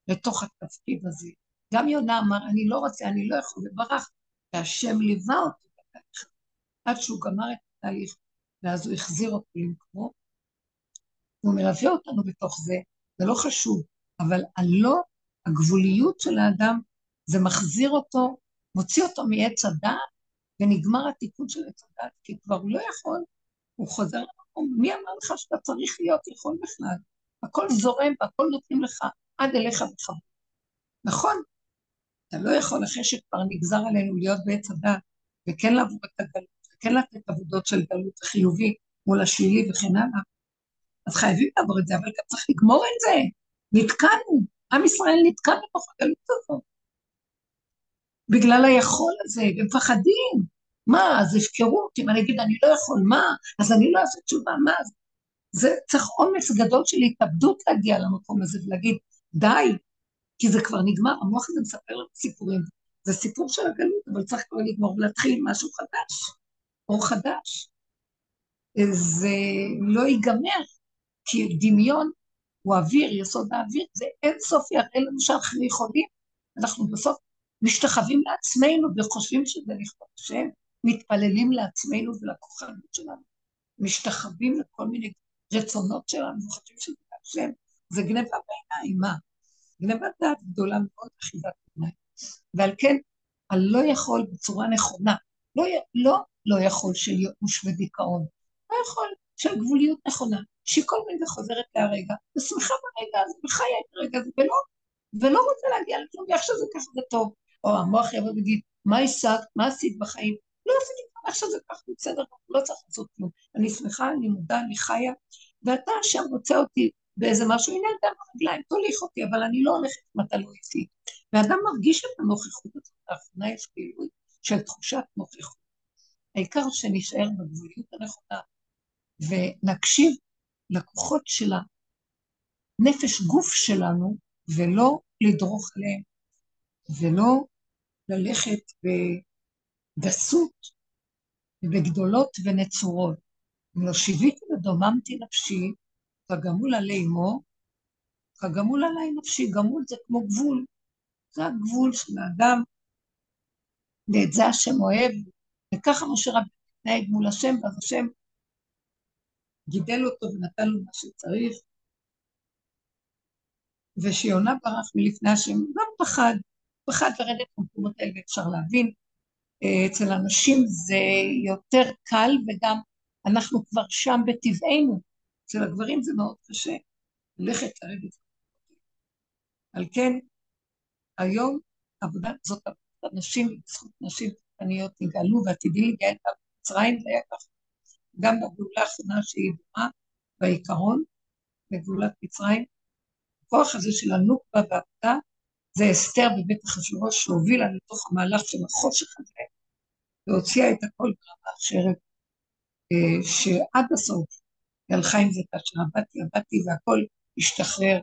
לתוך התפקיד הזה. גם יונה אמר, אני לא רוצה, אני לא יכול, וברח, והשם ליווה אותו בתהליך, עד שהוא גמר את התהליך, ואז הוא החזיר אותו למקומו. הוא מלווה אותנו בתוך זה, זה לא חשוב, אבל הלא, הגבוליות של האדם, זה מחזיר אותו, מוציא אותו מעץ הדעת, ונגמר התיקון של עץ הדעת, כי כבר הוא לא יכול, הוא חוזר למקום. מי אמר לך שאתה צריך להיות יכול בכלל? הכל זורם והכל נותנים לך עד אליך בכבוד. נכון, אתה לא יכול אחרי שכבר נגזר עלינו להיות בעץ הדת, וכן לעבור את הגלות, וכן לתת עבודות של גלות חיובי מול השלילי וכן הלאה, אז חייבים לעבור את זה, אבל גם צריך לגמור את זה. נתקענו, עם ישראל נתקע בתוך הגלות הזאת. בגלל היכול הזה, ומפחדים. מה, אז הפקרות, אם אני אגיד אני לא יכול, מה? אז אני לא אעשה תשובה, מה? זה צריך אומץ גדול של התאבדות להגיע למקום הזה ולהגיד, די, כי זה כבר נגמר, המוח הזה מספר לנו סיפורים. זה סיפור של הגלות, אבל צריך כבר לגמור ולהתחיל משהו חדש, אור חדש. זה לא ייגמר, כי דמיון הוא אוויר, יסוד האוויר, זה אין סוף יראה לנו שאנחנו יכולים, אנחנו בסוף משתחווים לעצמנו וחושבים שזה לכבוד השם, מתפללים לעצמנו ולכוחנות שלנו, משתחווים לכל מיני רצונות שלנו וחושבים שזה השם, זה גניבה בעיניים, מה? גניבת דעת גדולה מאוד, אחיזת עיניים. ועל כן, הלא יכול בצורה נכונה, לא, לא, לא יכול של ייאוש ודיכאון, לא יכול של גבוליות נכונה, שהיא כל מיני חוזרת להרגע, ושמחה ברגע הזה, וחיה את הרגע הזה, ולא, ולא רוצה להגיע לכלום, ואיך שזה ככה זה טוב. או המוח יבוא ויגיד, מה השגת, מה עשית בחיים? לא עשיתי כלום, איך שזה ככה, בסדר, לא צריך לעשות כלום. אני שמחה, אני מודה, אני חיה, ואתה שם רוצה אותי באיזה משהו, הנה אדם ברגליים, תוליך אותי, אבל אני לא הולכת אם אתה לא איתי. ואדם מרגיש את הנוכחות הזאת, לאחרונה יש פעילות של תחושת נוכחות. העיקר שנשאר בגבוליות הנכונה, ונקשיב לכוחות של הנפש גוף שלנו, ולא לדרוך עליהם, ולא ללכת בגסות, ובגדולות ונצורות. אם לא שיוויתי ודוממתי נפשי, כגמול עלי אמו, כגמול עלי נפשי, גמול זה כמו גבול, זה הגבול של האדם, ואת זה השם אוהב, וככה משה רבי מתנהג מול השם, ואז השם גידל אותו ונתן לו מה שצריך. ושיונה ברח מלפני השם, גם פחד, פחד לרדת במקומות האלה, אפשר להבין. אצל אנשים זה יותר קל, וגם אנחנו כבר שם בטבענו. אצל הגברים זה מאוד קשה, ללכת לרדת. על כן, היום עבודה זאת עבודת נשים, בזכות נשים קטניות נגאלו ועתידים להיגאל גם במצרים, זה היה ככה. גם בגאולה האחרונה שהיא דומה בעיקרון, בגאולת מצרים. הכוח הזה של הנוקבה והעבודה זה אסתר בבית אחשוורוש שהובילה לתוך המהלך של החושך הזה, והוציאה את הכל ברמה אחרת, אה, שעד הסוף היא הלכה עם זה כאשר עבדתי, עבדתי והכל השתחרר,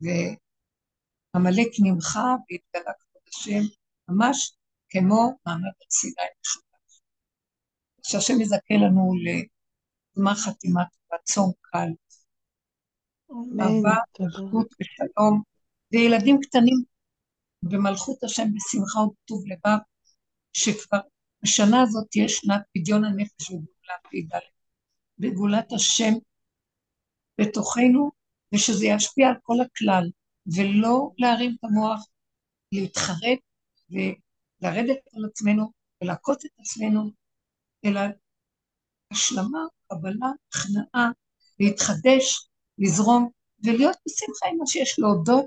ועמלק נמחה והתגלה כבוד השם, ממש כמו מעמד הסיני משותף. שהשם יזכה לנו לגמר חתימת רצון קל. אהבה, אחדות ושלום, וילדים קטנים במלכות השם בשמחה ובטוב לבב, שכבר בשנה הזאת תהיה שנת פדיון הנפש וגאולה פ"ד, בגאולת השם בתוכנו, ושזה ישפיע על כל הכלל, ולא להרים את המוח, להתחרט ולרדת על עצמנו ולעקוץ את עצמנו, אלא השלמה, קבלה, הכנעה, להתחדש, לזרום, ולהיות בשמחה עם מה שיש, להודות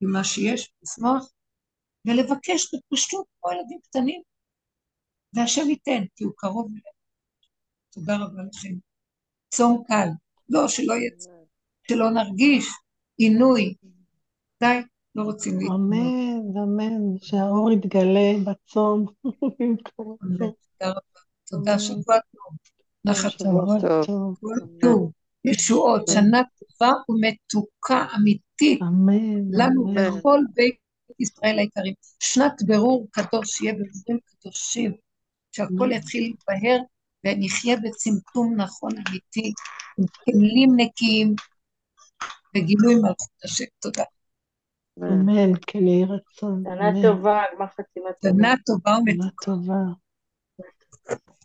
עם מה שיש, לשמוח, ולבקש בפשטות כמו ילדים קטנים, והשם ייתן, כי הוא קרוב אלינו. תודה רבה לכם. צום קל, לא, שלא יצא, שלא נרגיש עינוי. די, לא רוצים להתמודד. אמן, אמן, שהאור יתגלה בצום. תודה רבה. תודה, שבוע טוב. נחת טוב. ישועות, שנה טובה ומתוקה אמיתית. אמן, לנו. ולכל בית ישראל היקרים. שנת בירור קדוש, יהיה בירורים קדושים, שהכל יתחיל להתבהר ונחיה בצמצום נכון אמיתי, עם כלים נקיים וגילוי מלכות השם. תודה. אמן, כן יהי רצון. שנה. טובה, גמר חתימה טובה. שנה טובה שנה ומתוקה.